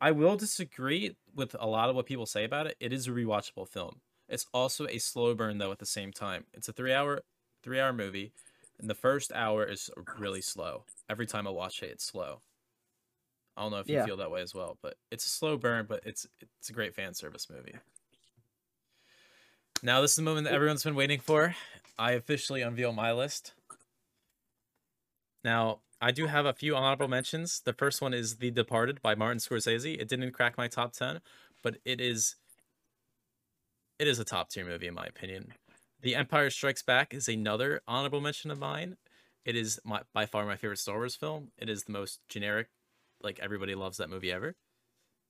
I will disagree with a lot of what people say about it. It is a rewatchable film. It's also a slow burn though. At the same time, it's a three hour three hour movie, and the first hour is really slow. Every time I watch it, it's slow. I don't know if you Yeah. feel that way as well, but it's a slow burn, but it's it's a great fan service movie. Now this is the moment that everyone's been waiting for. I officially unveil my list. Now, I do have a few honorable mentions. The first one is The Departed by Martin Scorsese. It didn't crack my top 10, but it is it is a top tier movie in my opinion. The Empire Strikes Back is another honorable mention of mine. It is my by far my favorite Star Wars film. It is the most generic, like everybody loves that movie ever.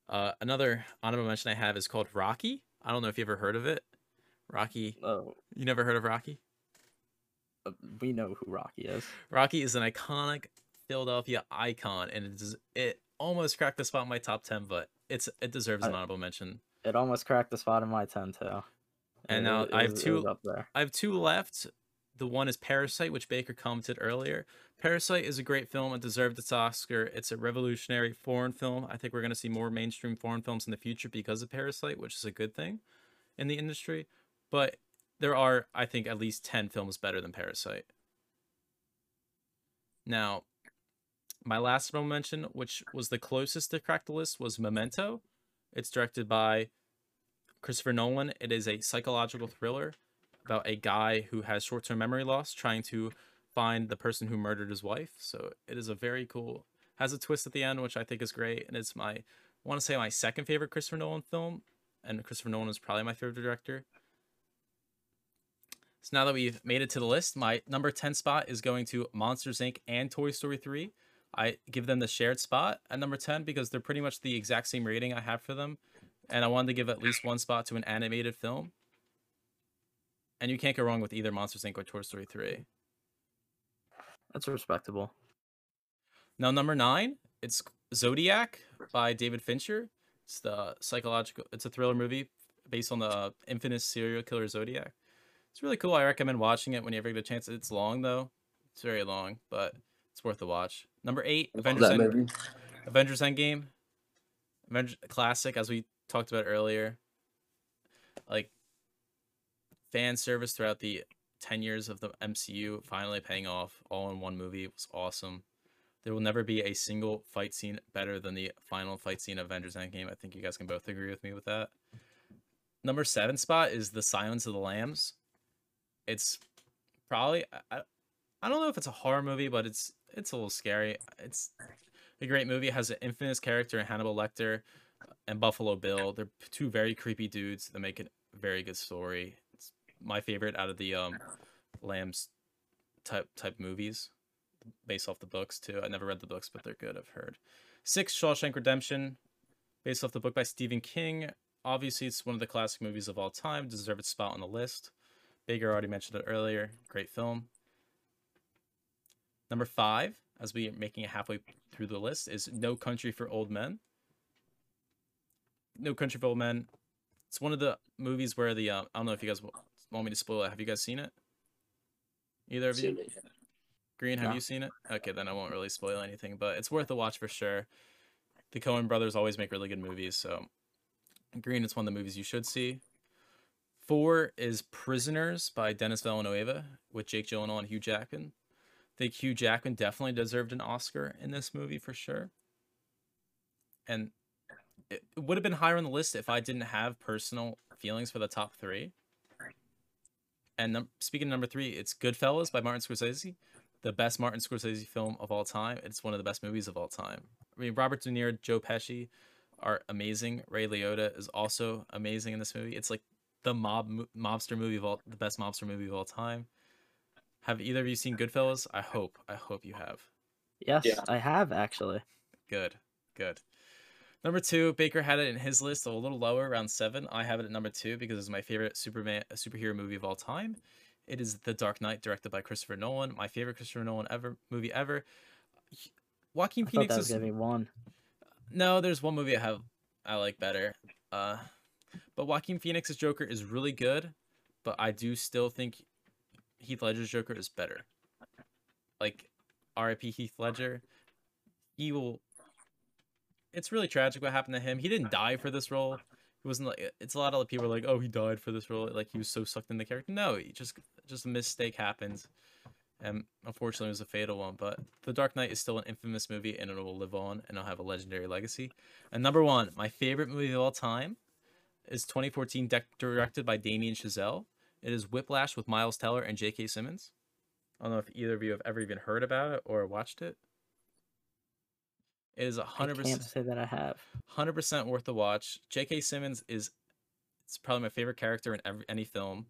Uh, another honorable mention I have is called Rocky. I don't know if you ever heard of it. Rocky, Oh, you never heard of Rocky? uh, we know who Rocky is. Rocky is an iconic Philadelphia icon, and it, des- it almost cracked the spot in my top ten, but it's it deserves an I- honorable mention. It almost cracked the spot in my ten too. And It- now I have two- up there. I have two left. The one is Parasite, which Baker commented earlier. Parasite is a great film and deserved its Oscar. It's a revolutionary foreign film. I think we're going to see more mainstream foreign films in the future because of Parasite, which is a good thing in the industry. But there are, I think, at least 10 films better than Parasite. Now, my last film mention, which was the closest to crack the list, was Memento. It's directed by Christopher Nolan. It is a psychological thriller about a guy who has short-term memory loss trying to find the person who murdered his wife. So it is a very cool has a twist at the end which I think is great and it's my I want to say my second favorite Christopher Nolan film, and Christopher Nolan is probably my favorite director. So now that we've made it to the list, my number 10 spot is going to Monsters Inc. and Toy Story 3. I give them the shared spot at number 10 because they're pretty much the exact same rating I have for them. And I wanted to give at least one spot to an animated film. And you can't go wrong with either Monsters Inc. or Toy Story 3. That's respectable. Now, number nine, it's Zodiac by David Fincher. It's the psychological, it's a thriller movie based on the infamous serial killer Zodiac. It's really cool. I recommend watching it when you ever get a chance. It's long though. It's very long, but it's worth a watch. Number eight, Avengers, that End- movie. Avengers Endgame. Avengers classic, as we talked about earlier. Like fan service throughout the ten years of the MCU finally paying off all in one movie. It was awesome. There will never be a single fight scene better than the final fight scene of Avengers Endgame. I think you guys can both agree with me with that. Number seven spot is The Silence of the Lambs. It's probably I, I- don't know if it's a horror movie, but it's it's a little scary. It's a great movie. It has an infamous character Hannibal Lecter and Buffalo Bill. They're two very creepy dudes that make a very good story. It's my favorite out of the um Lambs type type movies based off the books too. I never read the books, but they're good. I've heard. Six Shawshank Redemption, based off the book by Stephen King. Obviously, it's one of the classic movies of all time. Deserve its spot on the list. Baker already mentioned it earlier. Great film. Number five, as we are making it halfway through the list, is No Country for Old Men. No Country for Old Men. It's one of the movies where the uh, I don't know if you guys want me to spoil it. Have you guys seen it? Either of you? It, yeah. Green, have No. you seen it? Okay, then I won't really spoil anything, but it's worth a watch for sure. The Coen brothers always make really good movies, so Green is one of the movies you should see. Four is Prisoners by Dennis Villanueva with Jake Gyllenhaal and Hugh Jackman. I think Hugh Jackman definitely deserved an Oscar in this movie for sure. And it would have been higher on the list if I didn't have personal feelings for the top three. And num- speaking of number three, it's Goodfellas by Martin Scorsese the best Martin Scorsese film of all time. It's one of the best movies of all time. I mean, Robert De Niro, Joe Pesci are amazing. Ray Liotta is also amazing in this movie. It's like the mob mobster movie of all the best mobster movie of all time. Have either of you seen Goodfellas? I hope. I hope you have. Yes, Yeah. I have actually. Good. Good. Number two, Baker had it in his list a little lower, around seven. I have it at number two because it's my favorite Superman superhero movie of all time. It is The Dark Knight, directed by Christopher Nolan. My favorite Christopher Nolan ever movie ever. He- Joaquin I Phoenix that was is gonna be one. no. There's one movie I have I like better. Uh, but Joaquin Phoenix's Joker is really good, but I do still think Heath Ledger's Joker is better. Like R.I.P. Heath Ledger. He will. It's really tragic what happened to him. He didn't die for this role. He wasn't like. It's a lot of people are like, oh, he died for this role. Like he was so sucked in the character. No, he just just a mistake happened, and unfortunately, it was a fatal one. But The Dark Knight is still an infamous movie, and it will live on, and it'll have a legendary legacy. And number one, my favorite movie of all time, is 2014, dec directed by Damien Chazelle. It is Whiplash with Miles Teller and J.K. Simmons. I don't know if either of you have ever even heard about it or watched it. It is a I hundred can't percent, say that I have. hundred percent worth the watch. J.K. Simmons is, it's probably my favorite character in every any film.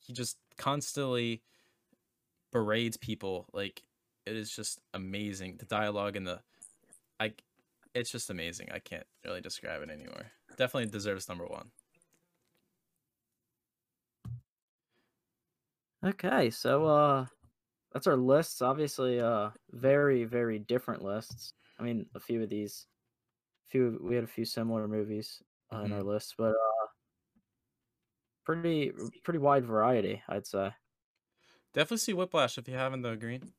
He just constantly berates people. Like it is just amazing. The dialogue and the, I, it's just amazing. I can't really describe it anymore. Definitely deserves number one. Okay, so uh that's our lists. Obviously, uh very, very different lists. I mean, a few of these few we had a few similar movies uh, in our list, but uh pretty pretty wide variety, I'd say. Definitely see Whiplash if you haven't though, Green.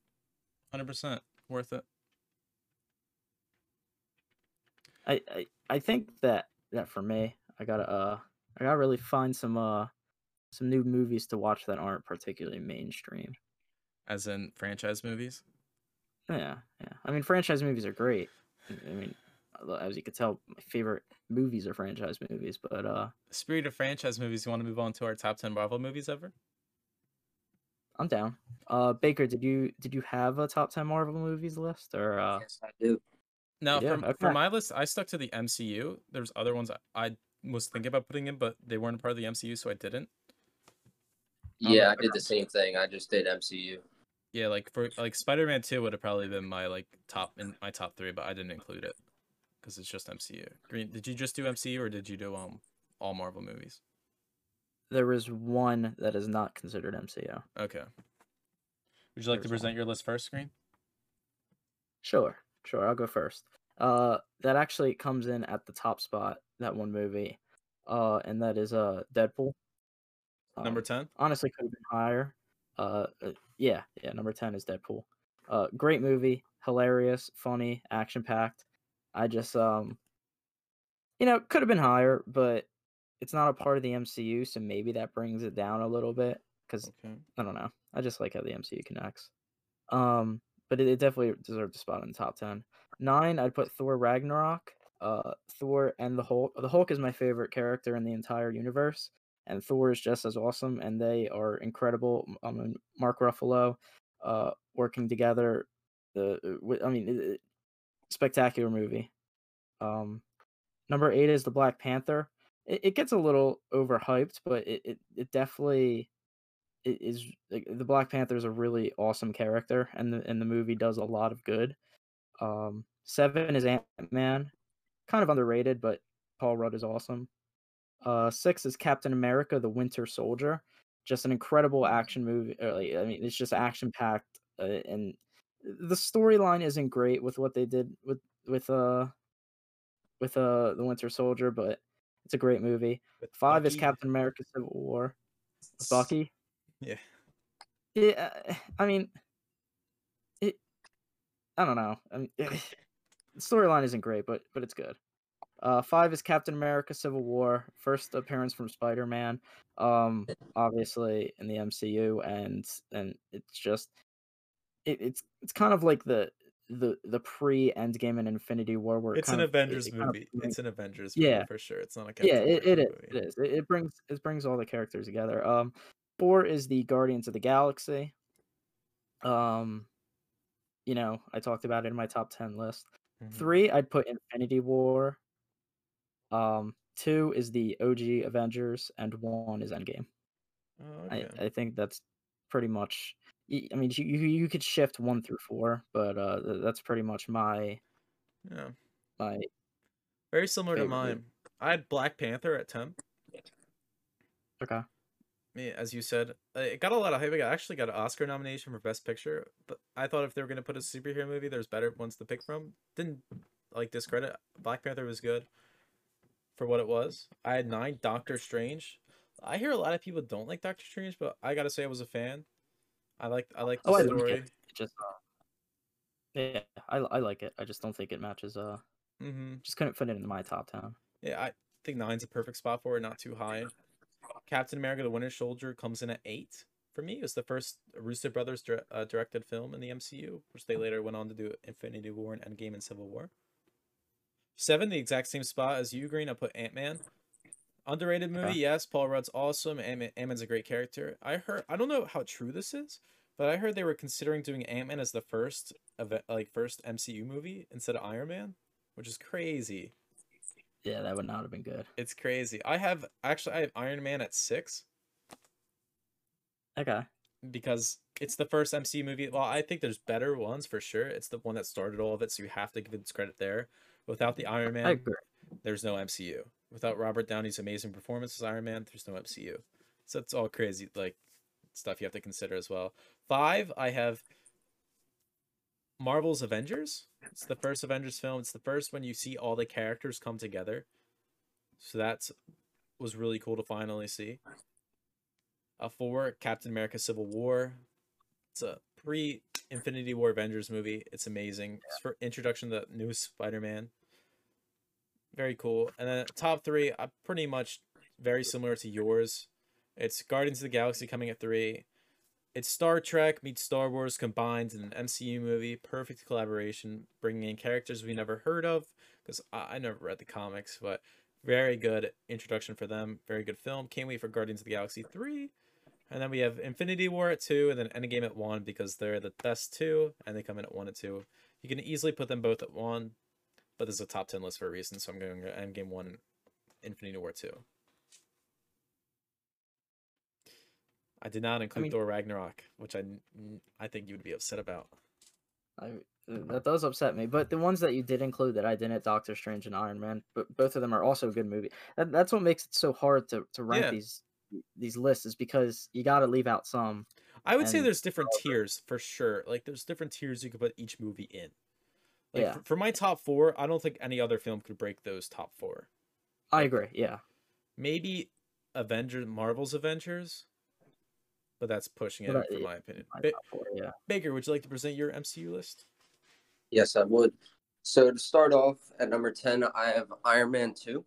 Hundred percent worth it. I, I I think that that for me, I gotta uh I gotta really find some uh some new movies to watch that aren't particularly mainstream. As in franchise movies. Yeah, yeah. I mean, franchise movies are great. I- I mean, as you can tell, my favorite movies are franchise movies. But uh, Spirit of franchise movies. You want to move on to our top ten Marvel movies ever? I'm down. Uh, Baker, did you did you have a top ten Marvel movies list or uh? Yes, I do. Now, Yeah, for, okay. for my list, I stuck to the MCU. There's other ones I, I was thinking about putting in, but they weren't part of the MCU, so I didn't. Yeah, I did the same thing. I just did MCU. Yeah, like for like Spider-Man Two would have probably been my like top in my top three, but I didn't include it because it's just MCU. Green, did you just do MCU or did you do um all Marvel movies? There is one that is not considered MCU. Okay. Would you like to present one. your list first, Green? Sure, sure. I'll go first. Uh, that actually comes in at the top spot. That one movie, uh, and that is uh Deadpool. Number Um, ten. honestly could have been higher. Uh, uh, yeah, yeah. Number ten is Deadpool. Uh, great movie, hilarious, funny, action packed. I just um, you know, could have been higher, but it's not a part of the MCU, so maybe that brings it down a little bit. Because Okay. I don't know, I just like how the MCU connects. Um, but it, it definitely deserved a spot in the top ten. Nine, I'd put Thor Ragnarok. Uh, Thor and the Hulk. The Hulk is my favorite character in the entire universe and Thor is just as awesome, and they are incredible. M- I mean, Mark Ruffalo, uh, working together. The uh, I mean, it- it- spectacular movie. Um, number eight is the Black Panther. It, it gets a little overhyped, but it it, it definitely it is like, the Black Panther is a really awesome character, and the and the movie does a lot of good. Um, seven is Ant Man, kind of underrated, but Paul Rudd is awesome. Uh, six is Captain America: The Winter Soldier. Just an incredible action movie. like, I mean, it's just action packed, uh, and the storyline isn't great with what they did with with uh with uh the Winter Soldier, but it's a great movie. With Five is Captain America: Civil War. Bucky. Yeah. Yeah, I mean, it. I don't know. I mean, the storyline isn't great, but but it's good. Uh, five is Captain America: Civil War, first appearance from Spider Man. Um, obviously in the MCU, and and it's just, it, it's it's kind of like the the the pre Endgame and Infinity War, where it It's an of- it- Avengers it kind of movie. It's an Avengers movie Yeah. for sure. It's not a Captain yeah, it, it America is. movie. It is. It, it brings it brings all the characters together. Um, four is the Guardians of the Galaxy. Um, you know, I talked about it in my top ten list. Mhm. Three, I'd put Infinity War. Um, two is the OG Avengers, and one is Endgame. Oh, okay. I, I think that's pretty much. I mean, you you could shift one through four, but uh, that's pretty much my yeah. my. Very similar to favorite movie. mine. I had Black Panther at ten. Okay. Me, as you said, uh, it got a lot of hype. It actually got an Oscar nomination for Best Picture. But I thought if they were gonna put a superhero movie, there's better ones to pick from. Didn't like discredit. Black Panther was good for what it was. I had nine. Doctor Strange. I hear a lot of people don't like Doctor Strange, but I gotta say I was a fan. I like I like the Oh, I like story. it. It just. Uh, yeah, I I like it. I just don't think it matches. Uh, hmm just couldn't fit it into my top ten. Yeah, I think nine's a perfect spot for it, not too high. Captain America: The Winter Soldier comes in at eight. For me, it was the first Russo Brothers dir- uh, directed film in the MCU, which they later went on to do Infinity War and Endgame and Civil War. Seven, the exact same spot as you, Green. I put Ant Man. Underrated movie, yes. Paul Rudd's awesome. Ant Man's a great character. I heard, I don't know how true this is, but I heard they were considering doing Ant Man as the first, event, like first MCU movie instead of Iron Man, which is crazy. Yeah, that would not have been good. It's crazy. I have actually I have Iron Man at six Okay. because it's the first MCU movie. Well, I think there's better ones for sure. It's the one that started all of it, so you have to give it credit there. Without the Iron Man, there's no MCU. Without Robert Downey's amazing performance as Iron Man, there's no MCU. So it's all crazy like stuff you have to consider as well. Five, I have Marvel's Avengers. It's the first Avengers film. It's the first when you see all the characters come together. So that's was really cool to finally see. A four, Captain America: Civil War. It's a pre Infinity War Avengers movie. It's amazing. It's for introduction to the new Spider Man. Very cool. And then top three, uh, pretty much very similar to yours. It's Guardians of the Galaxy coming at three. It's Star Trek meets Star Wars combined in an MCU movie. Perfect collaboration, bringing in characters we never heard of because I, I never read the comics, but very good introduction for them. Very good film. Can't wait for Guardians of the Galaxy 3. And then we have Infinity War at 2 and then Endgame at 1 because they're the best two and they come in at 1 and 2. You can easily put them both at 1. but this is a top ten list for a reason. So I'm going to Endgame one, Infinity War two. I did not include mean- Thor Ragnarok, which I I think you would be upset about. I, uh, that does upset me. But the ones that you did include that I didn't, Doctor Strange and Iron Man, but both of them are also good movie. That, that's what makes it so hard to, to rank Yeah. these these lists is because you got to leave out some. I would say there's different tiers for sure. Like there's different tiers you could put each movie in. Like Yeah. for, for my top four, I don't think any other film could break those top four. I agree. Yeah. Maybe Avengers, Marvel's Avengers, but that's pushing it But I- for my opinion. my Ba- four, yeah. Baker, would you like to present your MCU list? Yes, I would. So to start off at number ten, I have Iron Man two.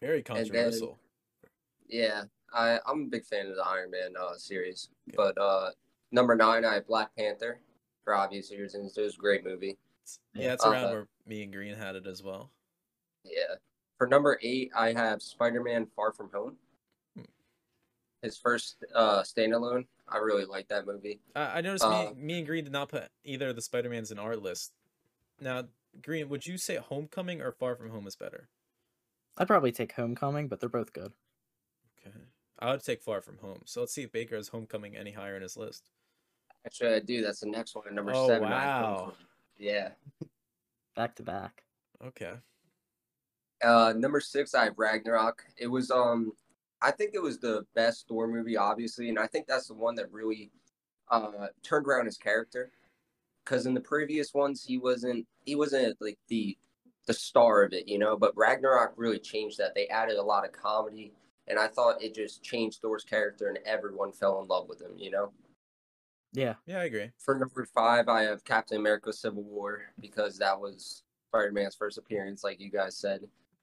Very then- controversial. Yeah, I I'm a big fan of the Iron Man uh, series. Okay. But uh, number nine, I have Black Panther for obvious reasons. It was a great movie. Yeah. yeah, it's Uh, around where me and Green had it as well. Yeah. For number eight, I have Spider Man Far From Home. His first uh, standalone. I really like that movie. I, I noticed Uh, me, me and Green did not put either of the Spider Mans in our list. Now, Green, would you say Homecoming or Far From Home is better? I'd probably take Homecoming, but they're both good. Okay, I would take Far From Home. So let's see if Baker has Homecoming any higher in his list. Actually, I do. That's the next one. Number Oh, seven. I wow. Yeah. Back to back. Okay. Uh, number six, I have Ragnarok. It was um, I think it was the best Thor movie, obviously, and I think that's the one that really uh turned around his character. Because in the previous ones, he wasn't he wasn't like the the star of it, you know. But Ragnarok really changed that. They added a lot of comedy, and I thought it just changed Thor's character, and everyone fell in love with him, you know. Yeah. Yeah, I agree. For number five, I have Captain America: Civil War because that was Spider-Man's first appearance, like you guys said,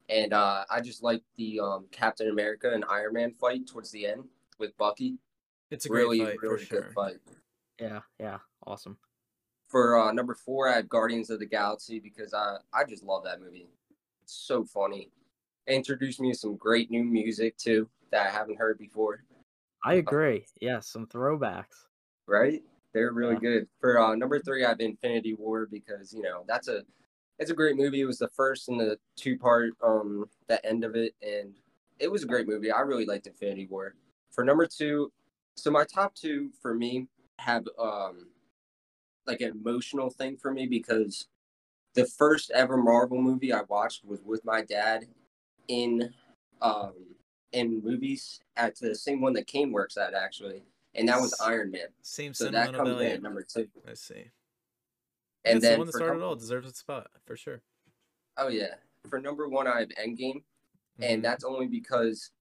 and uh, I just like the um, Captain America and Iron Man fight towards the end with Bucky. It's a great really, fight really for sure. good fight. Yeah. Yeah. Awesome. For uh, number four, I have Guardians of the Galaxy because I I just love that movie. It's so funny. It introduced me to some great new music too that I haven't heard before. I agree. Yeah. Some throwbacks. right? They're really Yeah. good. For uh, number three, I have Infinity War because you know that's a it's a great movie. It was the first in the two part um the end of it, and it was a great movie. I really liked Infinity War. For number two, so my top two for me have um like an emotional thing for me because the first ever Marvel movie I watched was with my dad in um in movies at the same one that Kane works at actually, and that was Iron Man. Same So that comes in at number two. I see. And And the then one that started it number- all deserves its spot for sure. Oh yeah, for number one I have Endgame, Mhm. and that's only because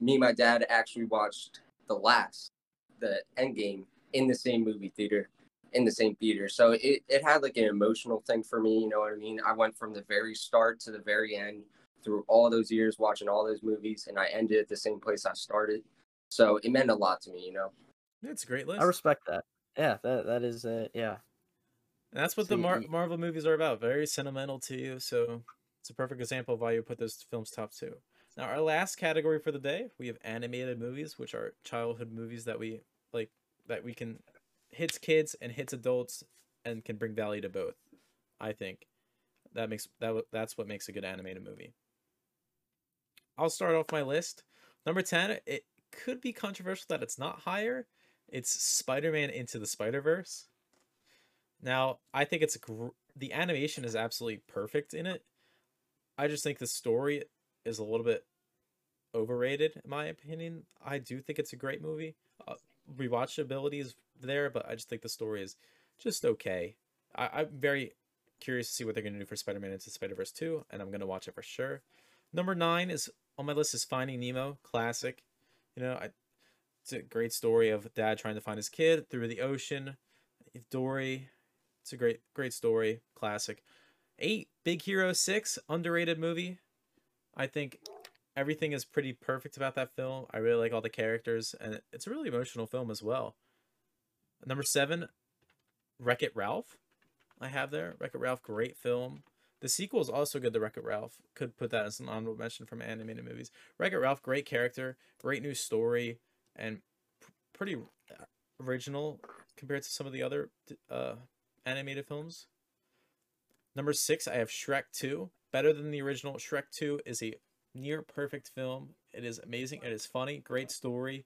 me and my dad actually watched the last, the Endgame in the same movie theater, in the same theater. So it it had like an emotional thing for me. You know what I mean? I went from the very start to the very end through all those years watching all those movies, and I ended at the same place I started. So it meant a lot to me. You know. Yeah, it's a great list. I respect that. Yeah. That that is. Uh, yeah. And that's what So the Mar- Marvel movies are about. Very sentimental to you. So it's a perfect example of why you put those films top two. Now, our last category for the day, we have animated movies, which are childhood movies that we like, that we can hits kids and hits adults, and can bring value to both. I think that makes that that's what makes a good animated movie. I'll start off my list. Number ten. It could be controversial that it's not higher. It's Spider-Man Into the Spider-Verse. Now, I think it's gr- the animation is absolutely perfect in it. I just think the story is a little bit overrated in my opinion. I do think it's a great movie. Uh, rewatchability is there, but I just think the story is just okay. I, I'm very curious to see what they're going to do for Spider-Man into Spider-Verse 2, and I'm going to watch it for sure. Number 9 is on my list is Finding Nemo, classic. You know, I, it's a great story of dad trying to find his kid through the ocean. Dory, it's a great, great story, classic. Eight, Big Hero Six, underrated movie. I think everything is pretty perfect about that film. I really like all the characters, and it's a really emotional film as well. Number seven, Wreck It Ralph. I have there Wreck It Ralph, great film. The sequel is also good to Wreck It Ralph. Could put that as an honorable mention from animated movies. Wreck It Ralph, great character, great new story, and pretty original compared to some of the other uh, animated films. Number six, I have Shrek 2. Better than the original. Shrek 2 is a near perfect film. It is amazing. It is funny. Great story.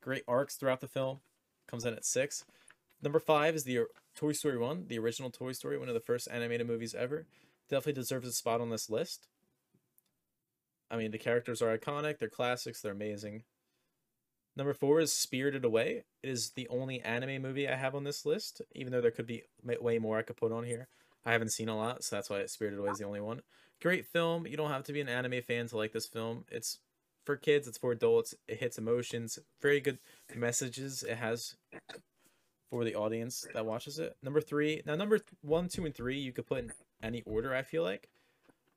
Great arcs throughout the film. Comes in at six. Number five is the Toy Story 1, the original Toy Story, one of the first animated movies ever. Definitely deserves a spot on this list. I mean, the characters are iconic, they're classics, they're amazing. Number four is Spirited Away. It is the only anime movie I have on this list, even though there could be way more I could put on here. I haven't seen a lot, so that's why Spirited Away is the only one. Great film. You don't have to be an anime fan to like this film. It's for kids, it's for adults. It hits emotions. Very good messages it has for the audience that watches it. Number three. Now, number one, two, and three, you could put in any order, I feel like.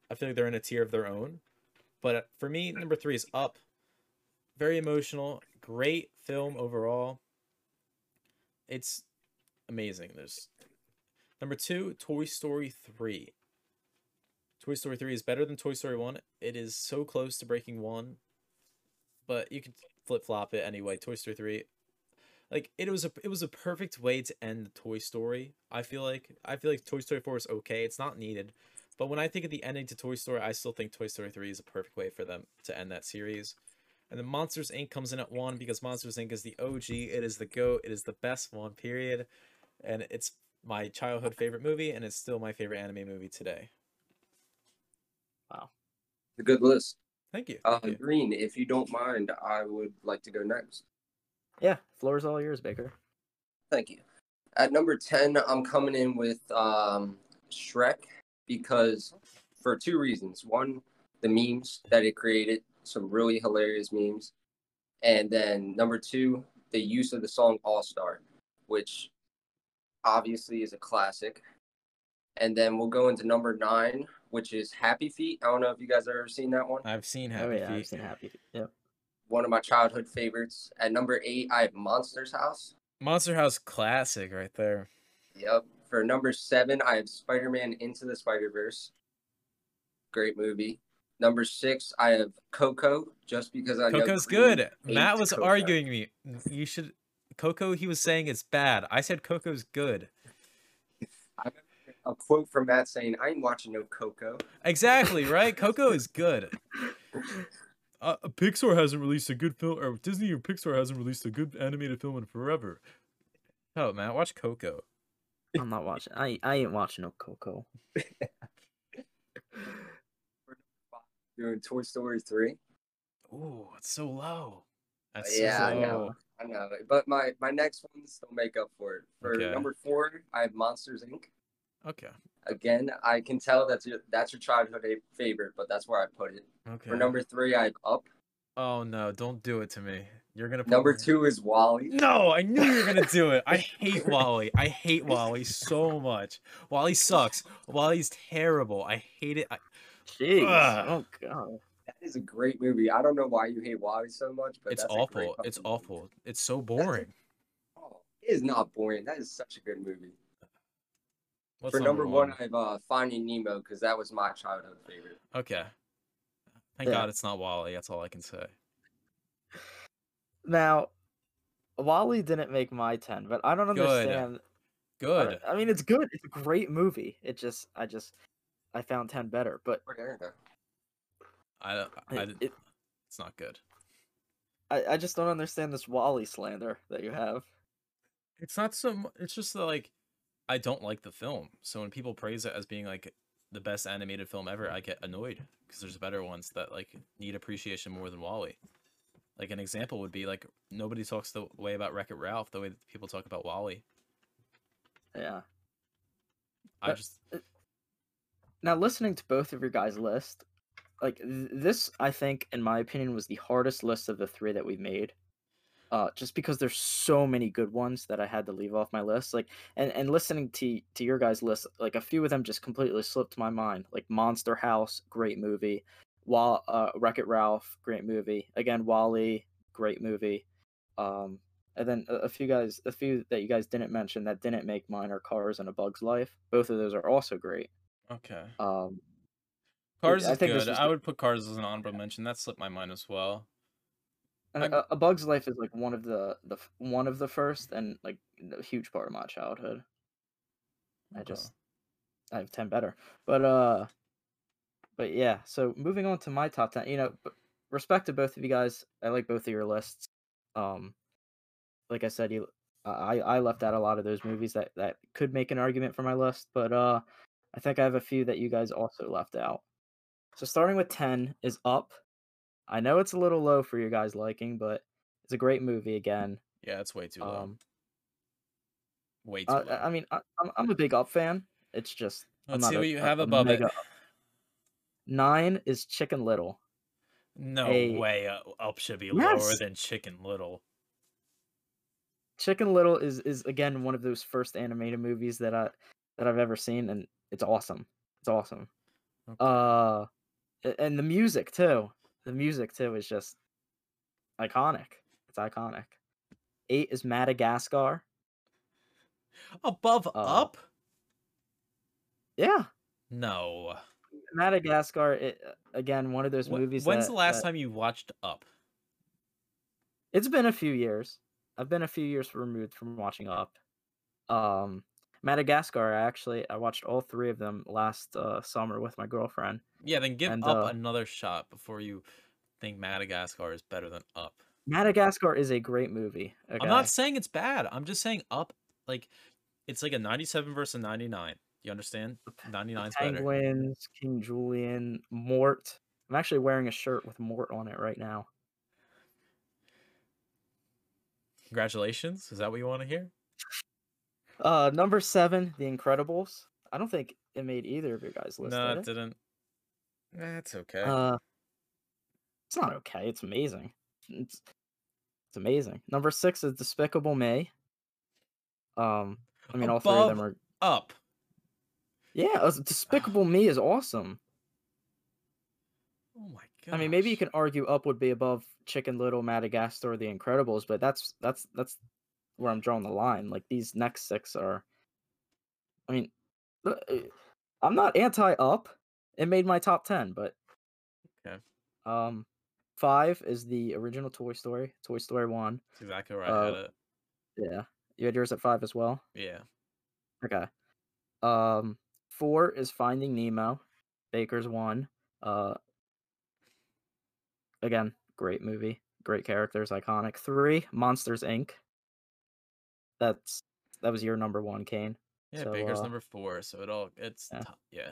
I feel like they're in a tier of their own. But uh, for me, number three is Up. Very emotional. Great film overall. It's amazing. There's number two, Toy Story 3. Toy Story 3 is better than Toy Story 1. It is so close to breaking 1. But you could flip flop it anyway. Toy Story 3. Like it was a it was a perfect way to end the Toy Story. I feel like I feel like Toy Story 4 is okay. It's not needed. But when I think of the ending to Toy Story, I still think Toy Story 3 is a perfect way for them to end that series. And then Monsters Inc. comes in at one because Monsters Inc. is the OG. It is the GOAT. It is the best one, period. And it's my childhood favorite movie, and it's still my favorite anime movie today. Wow. A good list. Thank you. Uh, Thank you. Green, if you don't mind, I would like to go next. Yeah, floor's all yours, Baker. Thank you. At number 10, I'm coming in with um, Shrek because for two reasons. One, the memes that it created, some really hilarious memes. And then number two, the use of the song All Star, which obviously is a classic. And then we'll go into number nine, which is Happy Feet. I don't know if you guys have ever seen that one. I've seen oh Happy yeah, I've Feet. seen Happy. Feet. Yep. One of my childhood favorites. At number eight, I have Monsters House. Monster House classic right there. Yep. For number seven, I have Spider Man Into the Spider Verse. Great movie. Number six, I have Coco, just because I know Coco's good. Matt was Coco. arguing me. You should Coco, he was saying it's bad. I said Coco's good. A quote from Matt saying, "I ain't watching no Coco." Exactly, right? Coco is good. Uh, Pixar hasn't released a good film, or Disney or Pixar hasn't released a good animated film in forever. Oh, Matt, watch Coco. I'm not watching. I I ain't watching no Coco. Doing Toy Story three. Ooh, it's so low. That's so Yeah, I know. I know, but my my next ones still make up for it. For Okay. number four, I have Monsters Inc. Okay. Again, I can tell that's your that's your childhood a- favorite, but that's where I put it. Okay. For number three, I have Up. oh no, don't do it to me. You're gonna put Number me- two is WALL-E. No, I knew you were gonna do it. I hate WALL-E. I hate WALL-E so much. WALL-E sucks. WALL-E's terrible. I hate it. I, Jeez. Ugh. Oh god. That is a great movie. I don't know why you hate WALL-E so much, but it's that's a great awful. It's movie. awful. It's so boring. Oh, it is not boring. That is such a good movie. What's For number one, I have uh, Finding Nemo because that was my childhood favorite. Okay. Thank Yeah. God it's not WALL-E. That's all I can say. Now, WALL-E didn't make my ten, but I don't understand. I Good. don't- I mean, it's good. It's a great movie. It just, I just, I found ten better, but Where there though? I, don't- I, it, it, it's not good. I, I just don't understand this WALL-E slander that you have. It's not so. mu- It's just that, like I don't like the film. So when people praise it as being like the best animated film ever, I get annoyed because there's better ones that like need appreciation more than WALL-E. Like an example would be like nobody talks the way about Wreck It Ralph the way that people talk about WALL-E. Yeah. I But- just Now, listening to both of your guys' list, like th- this, I think, in my opinion, was the hardest list of the three that we made. Uh, just because there's so many good ones that I had to leave off my list. Like, and and listening to to your guys' list, like a few of them just completely slipped my mind. Like Monster House, great movie. Wall, uh, Wreck It Ralph, great movie. Again, WALL-E, great movie. Um, and then a, a few guys, a few that you guys didn't mention that didn't make mine are Cars and A Bug's Life. Both of those are also great. Okay. Um, Cars I is think good. I the- would put Cars as an honorable mention. That slipped my mind as well. and a, a Bug's Life is like one of the the one of the first and like a huge part of my childhood. I Okay. just I have ten better. But uh, but yeah. So moving on to my top ten. You know, respect to both of you guys. I like both of your lists. Um, like I said, you I I left out a lot of those movies that that could make an argument for my list, but uh, I think I have a few that you guys also left out. So starting with ten is Up. I know it's a little low for your guys' liking, but it's a great movie again. Yeah, it's way too low. Um, way too uh, low. I mean, I, I'm I'm a big Up fan. It's just Let's see a- what you have above it. Up. Nine is Chicken Little. No a- way. Uh, Up should be lower than Chicken Little. Chicken Little is is again one of those first animated movies that I that I've ever seen, and it's awesome. It's awesome. Okay. Uh, and the music too. The music too is just iconic. It's iconic. Eight is Madagascar. above uh, Up? Yeah, No. Madagascar. It, again, one of those movies. When's that- the last that- time you watched Up? It's been a few years. I've been a few years removed from watching Up. Um, Madagascar. I actually I watched all three of them last uh, summer with my girlfriend. Yeah, then give And, Up uh, another shot before you think Madagascar is better than Up. Madagascar is a great movie. Okay? I'm not saying it's bad. I'm just saying Up, like, it's like a 97 versus 99. You understand? 99's better. Penguins, King Julien, Mort. I'm actually wearing a shirt with Mort on it right now. Congratulations. Is that what you want to hear? Uh, number seven, The Incredibles. I don't think it made either of your guys' list. no, did it it? didn't. That's okay. Uh, it's not okay. It's amazing. It's it's amazing. Number six is Despicable Me. Um, I mean, all three of them are. Up. Yeah, uh, Despicable Me is awesome. Oh my god. I mean, maybe you can argue Up would be above Chicken Little, Madagascar, The Incredibles, but that's that's that's where I'm drawing the line. Like these next six are. I mean, uh, uh, I'm not anti Up. It made my top ten, but. Okay. Um, five is the original Toy Story, Toy Story one. That's exactly where I uh, had it. Yeah, you had yours at five as well. Yeah. Okay. Um, four is Finding Nemo, Baker's one. Uh, again, great movie, great characters, iconic. Three, Monsters Inc. That's that was your number one, Kane. Yeah, So, Baker's uh, number four, so it all it's yeah. yeah. yeah.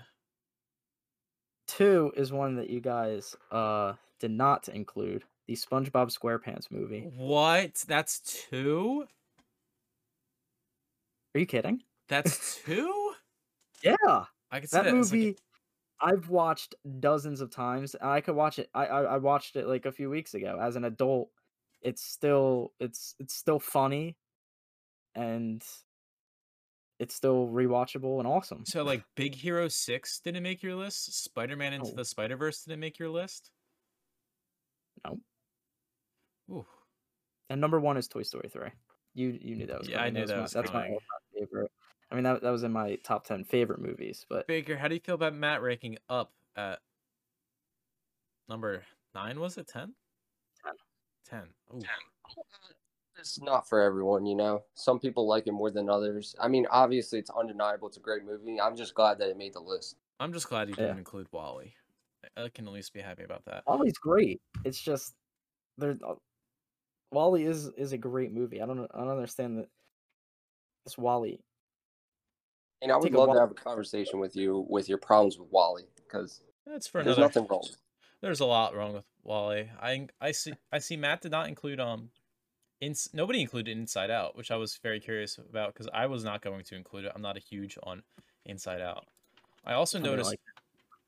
Two is one that you guys uh did not include, the SpongeBob SquarePants movie. What? That's two? Are you kidding? That's two? Yeah. I could see that that as, like, movie I've watched dozens of times I could watch it I, I I watched it like a few weeks ago as an adult it's still it's it's still funny and it's still rewatchable and awesome so like Big Hero Six didn't make your list. Spider Man into No. the Spider Verse didn't make your list. No. Ooh. and number one is Toy Story 3 you you knew that was Yeah, I knew was that my- was that's my all-time favorite I mean that, that was in my top 10 favorite movies but Baker, how do you feel about Matt ranking up at number nine? Was it ten? Ten. Ten. Ooh. It's not for everyone, you know. Some people like it more than others. I mean, obviously, it's undeniable. It's a great movie. I'm just glad that it made the list. I'm just glad you didn't include WALL-E. I- I can at least be happy about that. WALL-E's great it's just there WALL-E is is a great movie I don't I don't understand that It's WALL-E And I would Take love to have a conversation with you with your problems with WALL-E because That's for there's another. nothing wrong. There's a lot wrong with WALL-E. I I see I see Matt did not include um, ins nobody included Inside Out, which I was very curious about because I was not going to include it. I'm not a huge on Inside Out. I also I noticed like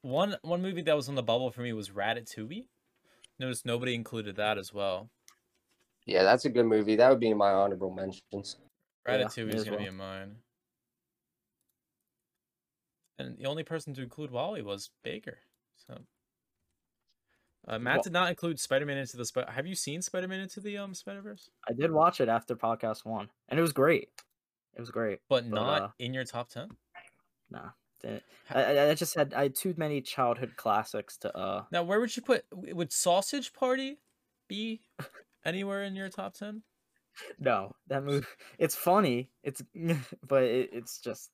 one one movie that was on the bubble for me was Ratatouille. Noticed nobody included that as well. Yeah, that's a good movie. That would be in my honorable mentions. Yeah, Ratatouille is gonna be well. in mine. And the only person to include WALL-E was Baker. So uh, Matt Wa- did not include Spider-Man into the Spider. Have you seen Spider-Man into the um Spider-Verse? I did watch it after podcast one, and it was great. It was great. But But, not uh, in your top ten. Nah, I I just had I had too many childhood classics to uh. Now, where would you put? Would Sausage Party be anywhere in your top ten? No, that movie. It's funny. It's but it, it's just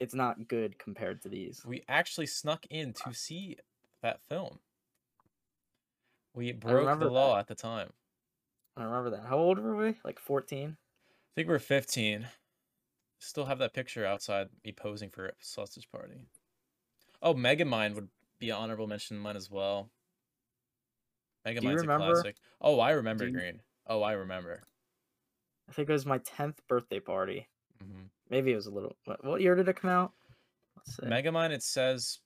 it's not good compared to these. We actually snuck in to see that film. We broke the that. law at the time. I remember that. How old were we? Like 14? I think we we're 15. Still have that picture outside me posing for a sausage party. Oh, Megamind would be an honorable mention mine as well. Megamind's a classic. Oh, I remember you- Green. Oh, I remember. I think it was my 10th birthday party. hmm Maybe it was a little. What, what year did it come out? Let's see. Megamind, it says.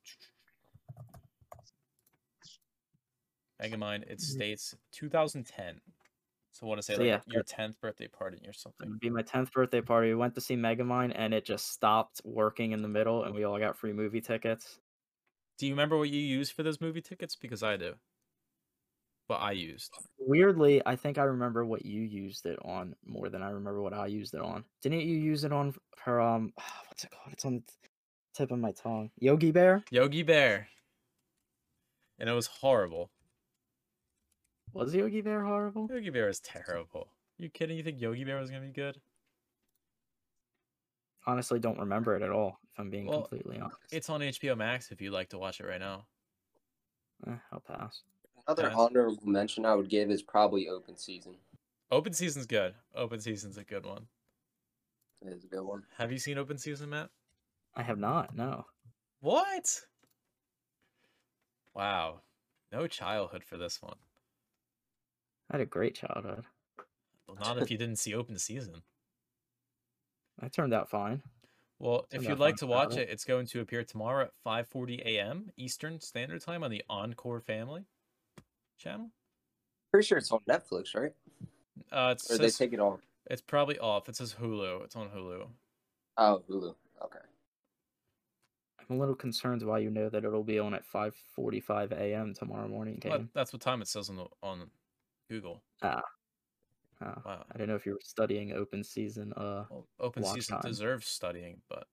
Megamind, it Mhm. states 2010. So I want to say So like yeah, your 10th birthday party or something. It something. would be my 10th birthday party. We went to see Megamind and it just stopped working in the middle and we all got free movie tickets. Do you remember what you used for those movie tickets? Because I do. What I used. Weirdly, I think I remember what you used it on more than I remember what I used it on. Didn't you use it on her um what's it called? It's on the tip of my tongue. Yogi Bear? Yogi Bear. And it was horrible. Was Yogi Bear horrible? Yogi Bear is terrible. You kidding? You think Yogi Bear was gonna be good? Honestly, don't remember it at all, if I'm being Well, completely honest. It's on HBO Max if you'd like to watch it right now. Eh, I'll pass. Another Yes. honorable mention I would give is probably Open Season. Open Season's good. Open Season's a good one. It is a good one. Have you seen Open Season, Matt? I have not, no. What? Wow. No childhood for this one. I had a great childhood. Well, not if you didn't see Open Season. I turned out fine. Well, if you'd like to watch it, it's going to appear tomorrow at 5:40 a.m. Eastern Standard Time on the Encore Family channel. Pretty sure it's on Netflix, right? Uh, it's Or they take it off. it's probably off. It says Hulu. It's on Hulu. Oh, Hulu. Okay. I'm a little concerned why you know that it'll be on at 5:45 a.m. tomorrow morning. Well, that's what time it says on the, on Google. Oh, Wow. I don't know if you were studying open season. Uh, Well, Open Season time. deserves studying, but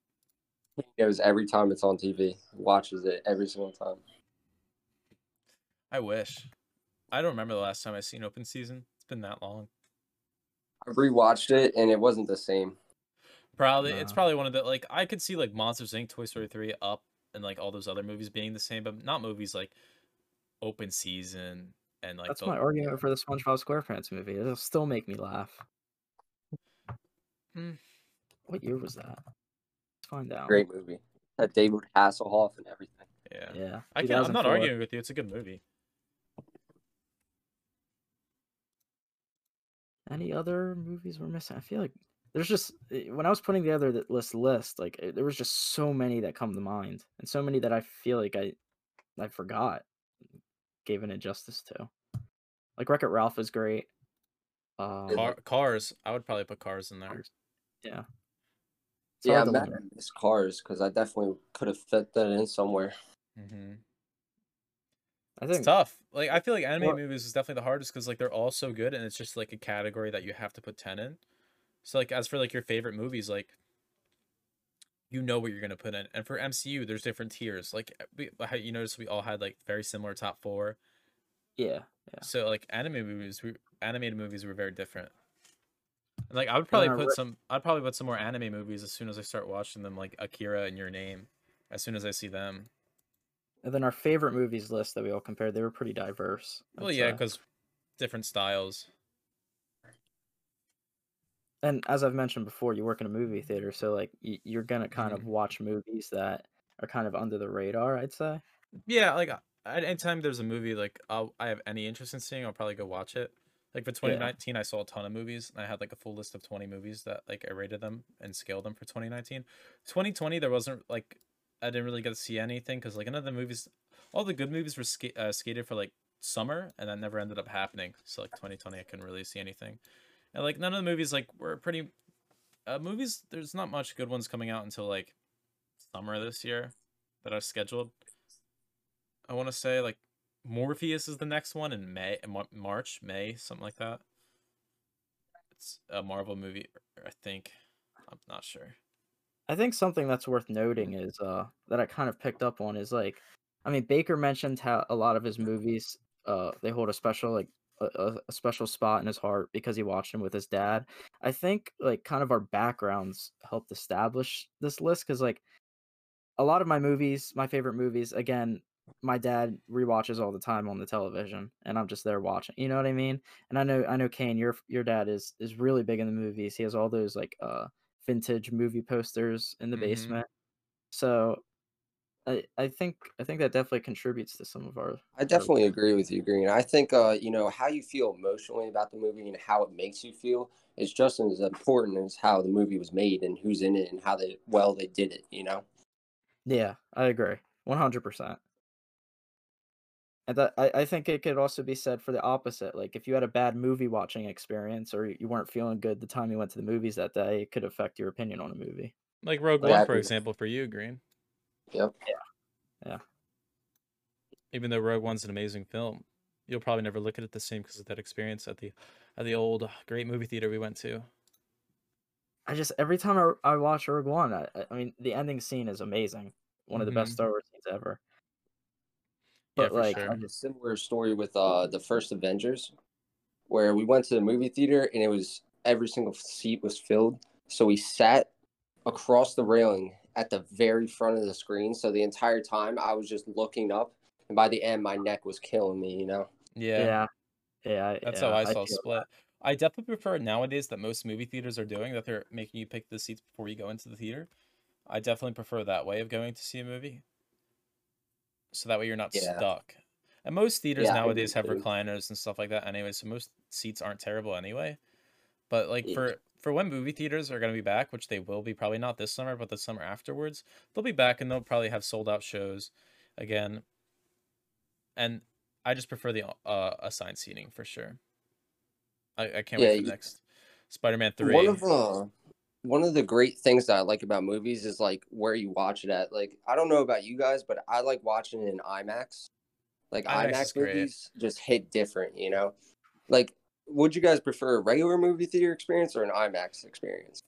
He knows every time it's on TV. Watches it every single time. I wish. I don't remember the last time I seen Open Season. It's been that long. I rewatched it and it wasn't the same. Probably it's probably one of the like I could see like Monsters Inc., Toy Story 3, Up, and like all those other movies being the same, but not movies like Open Season and like that's the, my argument for the SpongeBob SquarePants movie. It'll still make me laugh. Hmm. What year was that? Let's find out. Great movie. Had David Hasselhoff and everything. yeah. Yeah. I can, I'm not arguing with you. It's a good movie. Any other movies we're missing? I feel like there's just eh, when I was putting together that list list, like eh, there was just so many that come to mind, and so many that I feel like I I forgot, gave an injustice to. Like Wreck It Ralph is great. Um, Car, cars. I would probably put Cars in there. Cars. yeah. yeah, Sorry I to met limit. Miss Cars because I definitely could have fit that in somewhere. Mm-hmm. I It's think tough. Like I feel like anime Well- movies is definitely the hardest because like they're all so good, and it's just like a category that you have to put ten in. So like as for like your favorite movies, like you know what you're gonna put in, and for MCU, there's different tiers. Like uh, we, you notice we all had like very similar top four. yeah, So like anime movies, we animated movies were very different. And, like I would probably put some, I'd probably put some more anime movies as soon as I start watching them, like Akira and Your Name. As soon as I see them. and then our favorite movies list that we all compared, they were pretty diverse. Well, I'd yeah, because different styles. And as I've mentioned before, you work in a movie theater, so like you're gonna kind of Mhm. watch movies that are kind of under the radar. I'd say. Yeah, like at anytime there's a movie like I'll, I have any interest in seeing, I'll probably go watch it. Like for 2019, I saw a ton of movies, and I had like a full list of 20 movies that like I rated them and scaled them for 2019. 2020, there wasn't like I didn't really get to see anything because like none of the movies, all the good movies were ska- uh, skated for like summer, and that never ended up happening. So like 2020, I couldn't really see anything, and like none of the movies like were pretty. Uh, movies, there's not much good ones coming out until like summer this year that are scheduled. I want to say like Morbius is the next one in May, Mar- March, May, something like that. It's a Marvel movie, I think. I'm not sure. I think something that's worth noting is uh that I kind of picked up on is like, I mean Baker mentioned how a lot of his movies uh they hold a special like a, a, special spot in his heart because he watched them with his dad. I think like kind of our backgrounds helped establish this list because like a lot of my movies, my favorite movies, again, my dad rewatches all the time on the television, and I'm just there watching. You know what I mean? And I know, I know, Kane, your your dad is is really big in the movies. He has all those like uh vintage movie posters in the Mhm. basement. So, I I think I think that definitely contributes to some of our. I definitely agree with you, Green. I think uh, you know how you feel emotionally about the movie and how it makes you feel is just as important as how the movie was made and who's in it and how they well they did it. You know. Yeah, I agree, one hundred percent. And that I, I think it could also be said for the opposite. Like if you had a bad movie watching experience or you weren't feeling good the time you went to the movies that day, it could affect your opinion on a movie. Like Rogue One, I for example, for you, Green. Yep. Yeah. Even though Rogue One's an amazing film, you'll probably never look at it the same because of that experience at the at the old great movie theater we went to. I just every time I, I watch Rogue One, I, I mean the ending scene is amazing, one of the best Mhm. Star Wars scenes ever. Yeah, But for like, sure. I have a similar story with uh the first Avengers, where we went to the movie theater and it was every single seat was filled, so we sat across the railing at the very front of the screen. So the entire time I was just looking up, and by the end my neck was killing me. You know. Yeah, yeah, yeah, that's yeah, how I saw feel Split. I definitely prefer nowadays that most movie theaters are doing that they're making you pick the seats before you go into the theater. I definitely prefer that way of going to see a movie. So that way you're not Yeah. stuck. And most theaters Yeah, nowadays have recliners and stuff like that anyway, so most seats aren't terrible anyway. But like Yeah. for for when movie theaters are going to be back, which they will be probably not this summer, but the summer afterwards, they'll be back and they'll probably have sold out shows again. And I just prefer the uh assigned seating for sure. I, I can't Yeah, wait for the you- next Spider-Man 3. One of uh, one of the great things that I like about movies is like where you watch it at. Like I don't know about you guys, but I like watching it in IMAX. Like IMAX IMAX, movies just hit different, you know. Like, would you guys prefer a regular movie theater experience or an IMAX experience?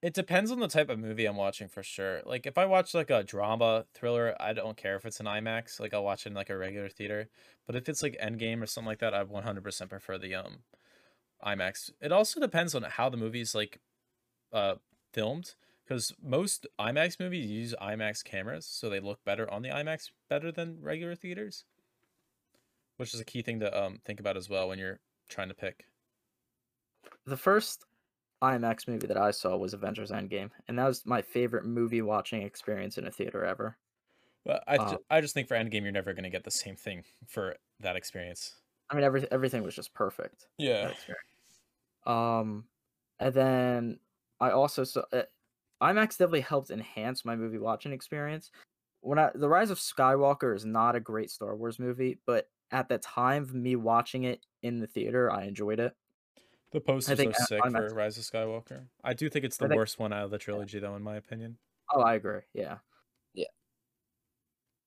It depends on the type of movie I'm watching for sure. Like if I watch like a drama thriller, I don't care if it's an IMAX. Like I'll watch it in like a regular theater. But if it's like Endgame or something like that, I 100% prefer the um IMAX. It also depends on how the movie's like uh filmed because most IMAX movies use IMAX cameras, so they look better on the IMAX better than regular theaters. Which is a key thing to um think about as well when you're trying to pick. The first IMAX movie that I saw was Avengers Endgame, and that was my favorite movie watching experience in a theater ever. But I Uh, I just think for Endgame you're never gonna get the same thing for that experience. I mean, every, everything was just perfect. Yeah. Um, and then I also saw uh, IMAX definitely helped enhance my movie watching experience. When I The Rise of Skywalker is not a great Star Wars movie, but at the time of me watching it in the theater, I enjoyed it. The posters think are I- sick for Rise of Skywalker. I do think it's the think- worst one out of the trilogy, though, in my opinion. Oh, I agree. Yeah. Yeah.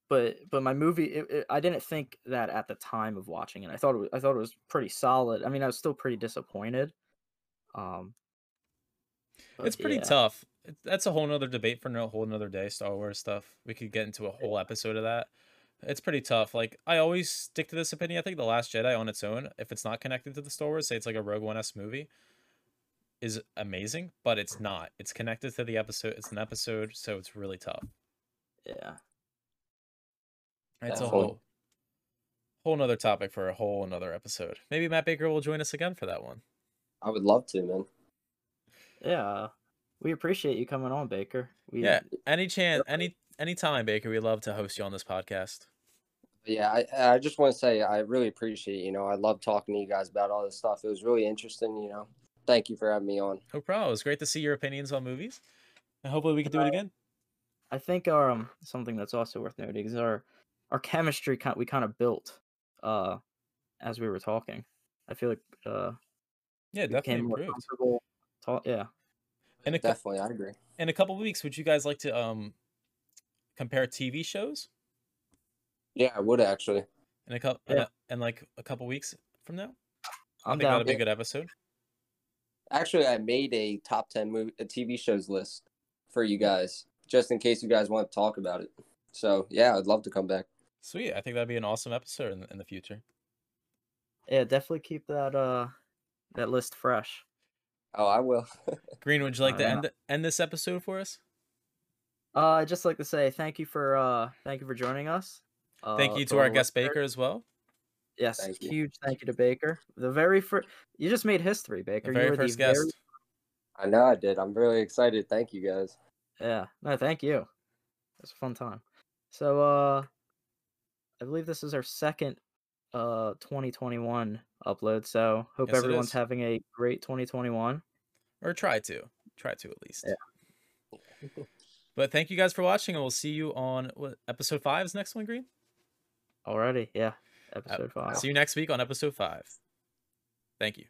But but my movie, it, it, I didn't think that at the time of watching it. I thought it was, I thought it was pretty solid. I mean, I was still pretty disappointed. Um, It's pretty yeah. tough. That's a whole nother debate for a whole nother day. Star Wars stuff. We could get into a whole episode of that. It's pretty tough. Like I always stick to this opinion. I think the Last Jedi on its own, if it's not connected to the Star Wars, say it's like a Rogue One s movie, is amazing. But it's not. It's connected to the episode. It's an episode, so it's really tough. Yeah. It's a Definitely. whole whole nother topic for a whole another episode. Maybe Matt Baker will join us again for that one. I would love to, man. Yeah. We appreciate you coming on, Baker. We, Yeah, any chance, any any time, Baker, we'd love to host you on this podcast. Yeah, I, I just want to say I really appreciate. You know, I love talking to you guys about all this stuff. It was really interesting. You know, thank you for having me on. No problem. It was great to see your opinions on movies, and hopefully we can do it again. I think our um something that's also worth noting is our our chemistry kind we kind of built uh as we were talking. I feel like uh Yeah, became definitely more improved. comfortable. Talk, yeah. In a cou- Definitely, I agree. in a couple weeks, would you guys like to um compare TV shows? Yeah, I would actually. In a couple, Yeah. in like a couple weeks from now, I I'm think down. that'll be a good episode. Actually, I made a top ten movie, a TV shows list for you guys, just in case you guys want to talk about it. So yeah, I'd love to come back. Sweet. I think that'd be an awesome episode in the, in the future. Yeah, definitely keep that uh that list fresh. Oh, I will. Green, would you like to end end this episode for us? Uh, I'd just like to say thank you for uh, thank you for joining us. Uh, Thank you to our guest listeners. Baker as well. Yes, Thank you. huge thank you to Baker. The very first, you just made history, Baker. The You very were first very- guest. I know I did. I'm really excited. Thank you guys. Yeah. No, thank you. It was a fun time. So uh I believe this is our second uh 2021 upload. So hope Yes, everyone's having a great 2021. Or try to. Try to at least. Yeah. But thank you guys for watching, and we'll see you on what episode five is next one, Green? Already, yeah. Episode 5. See you next week on episode five. Thank you.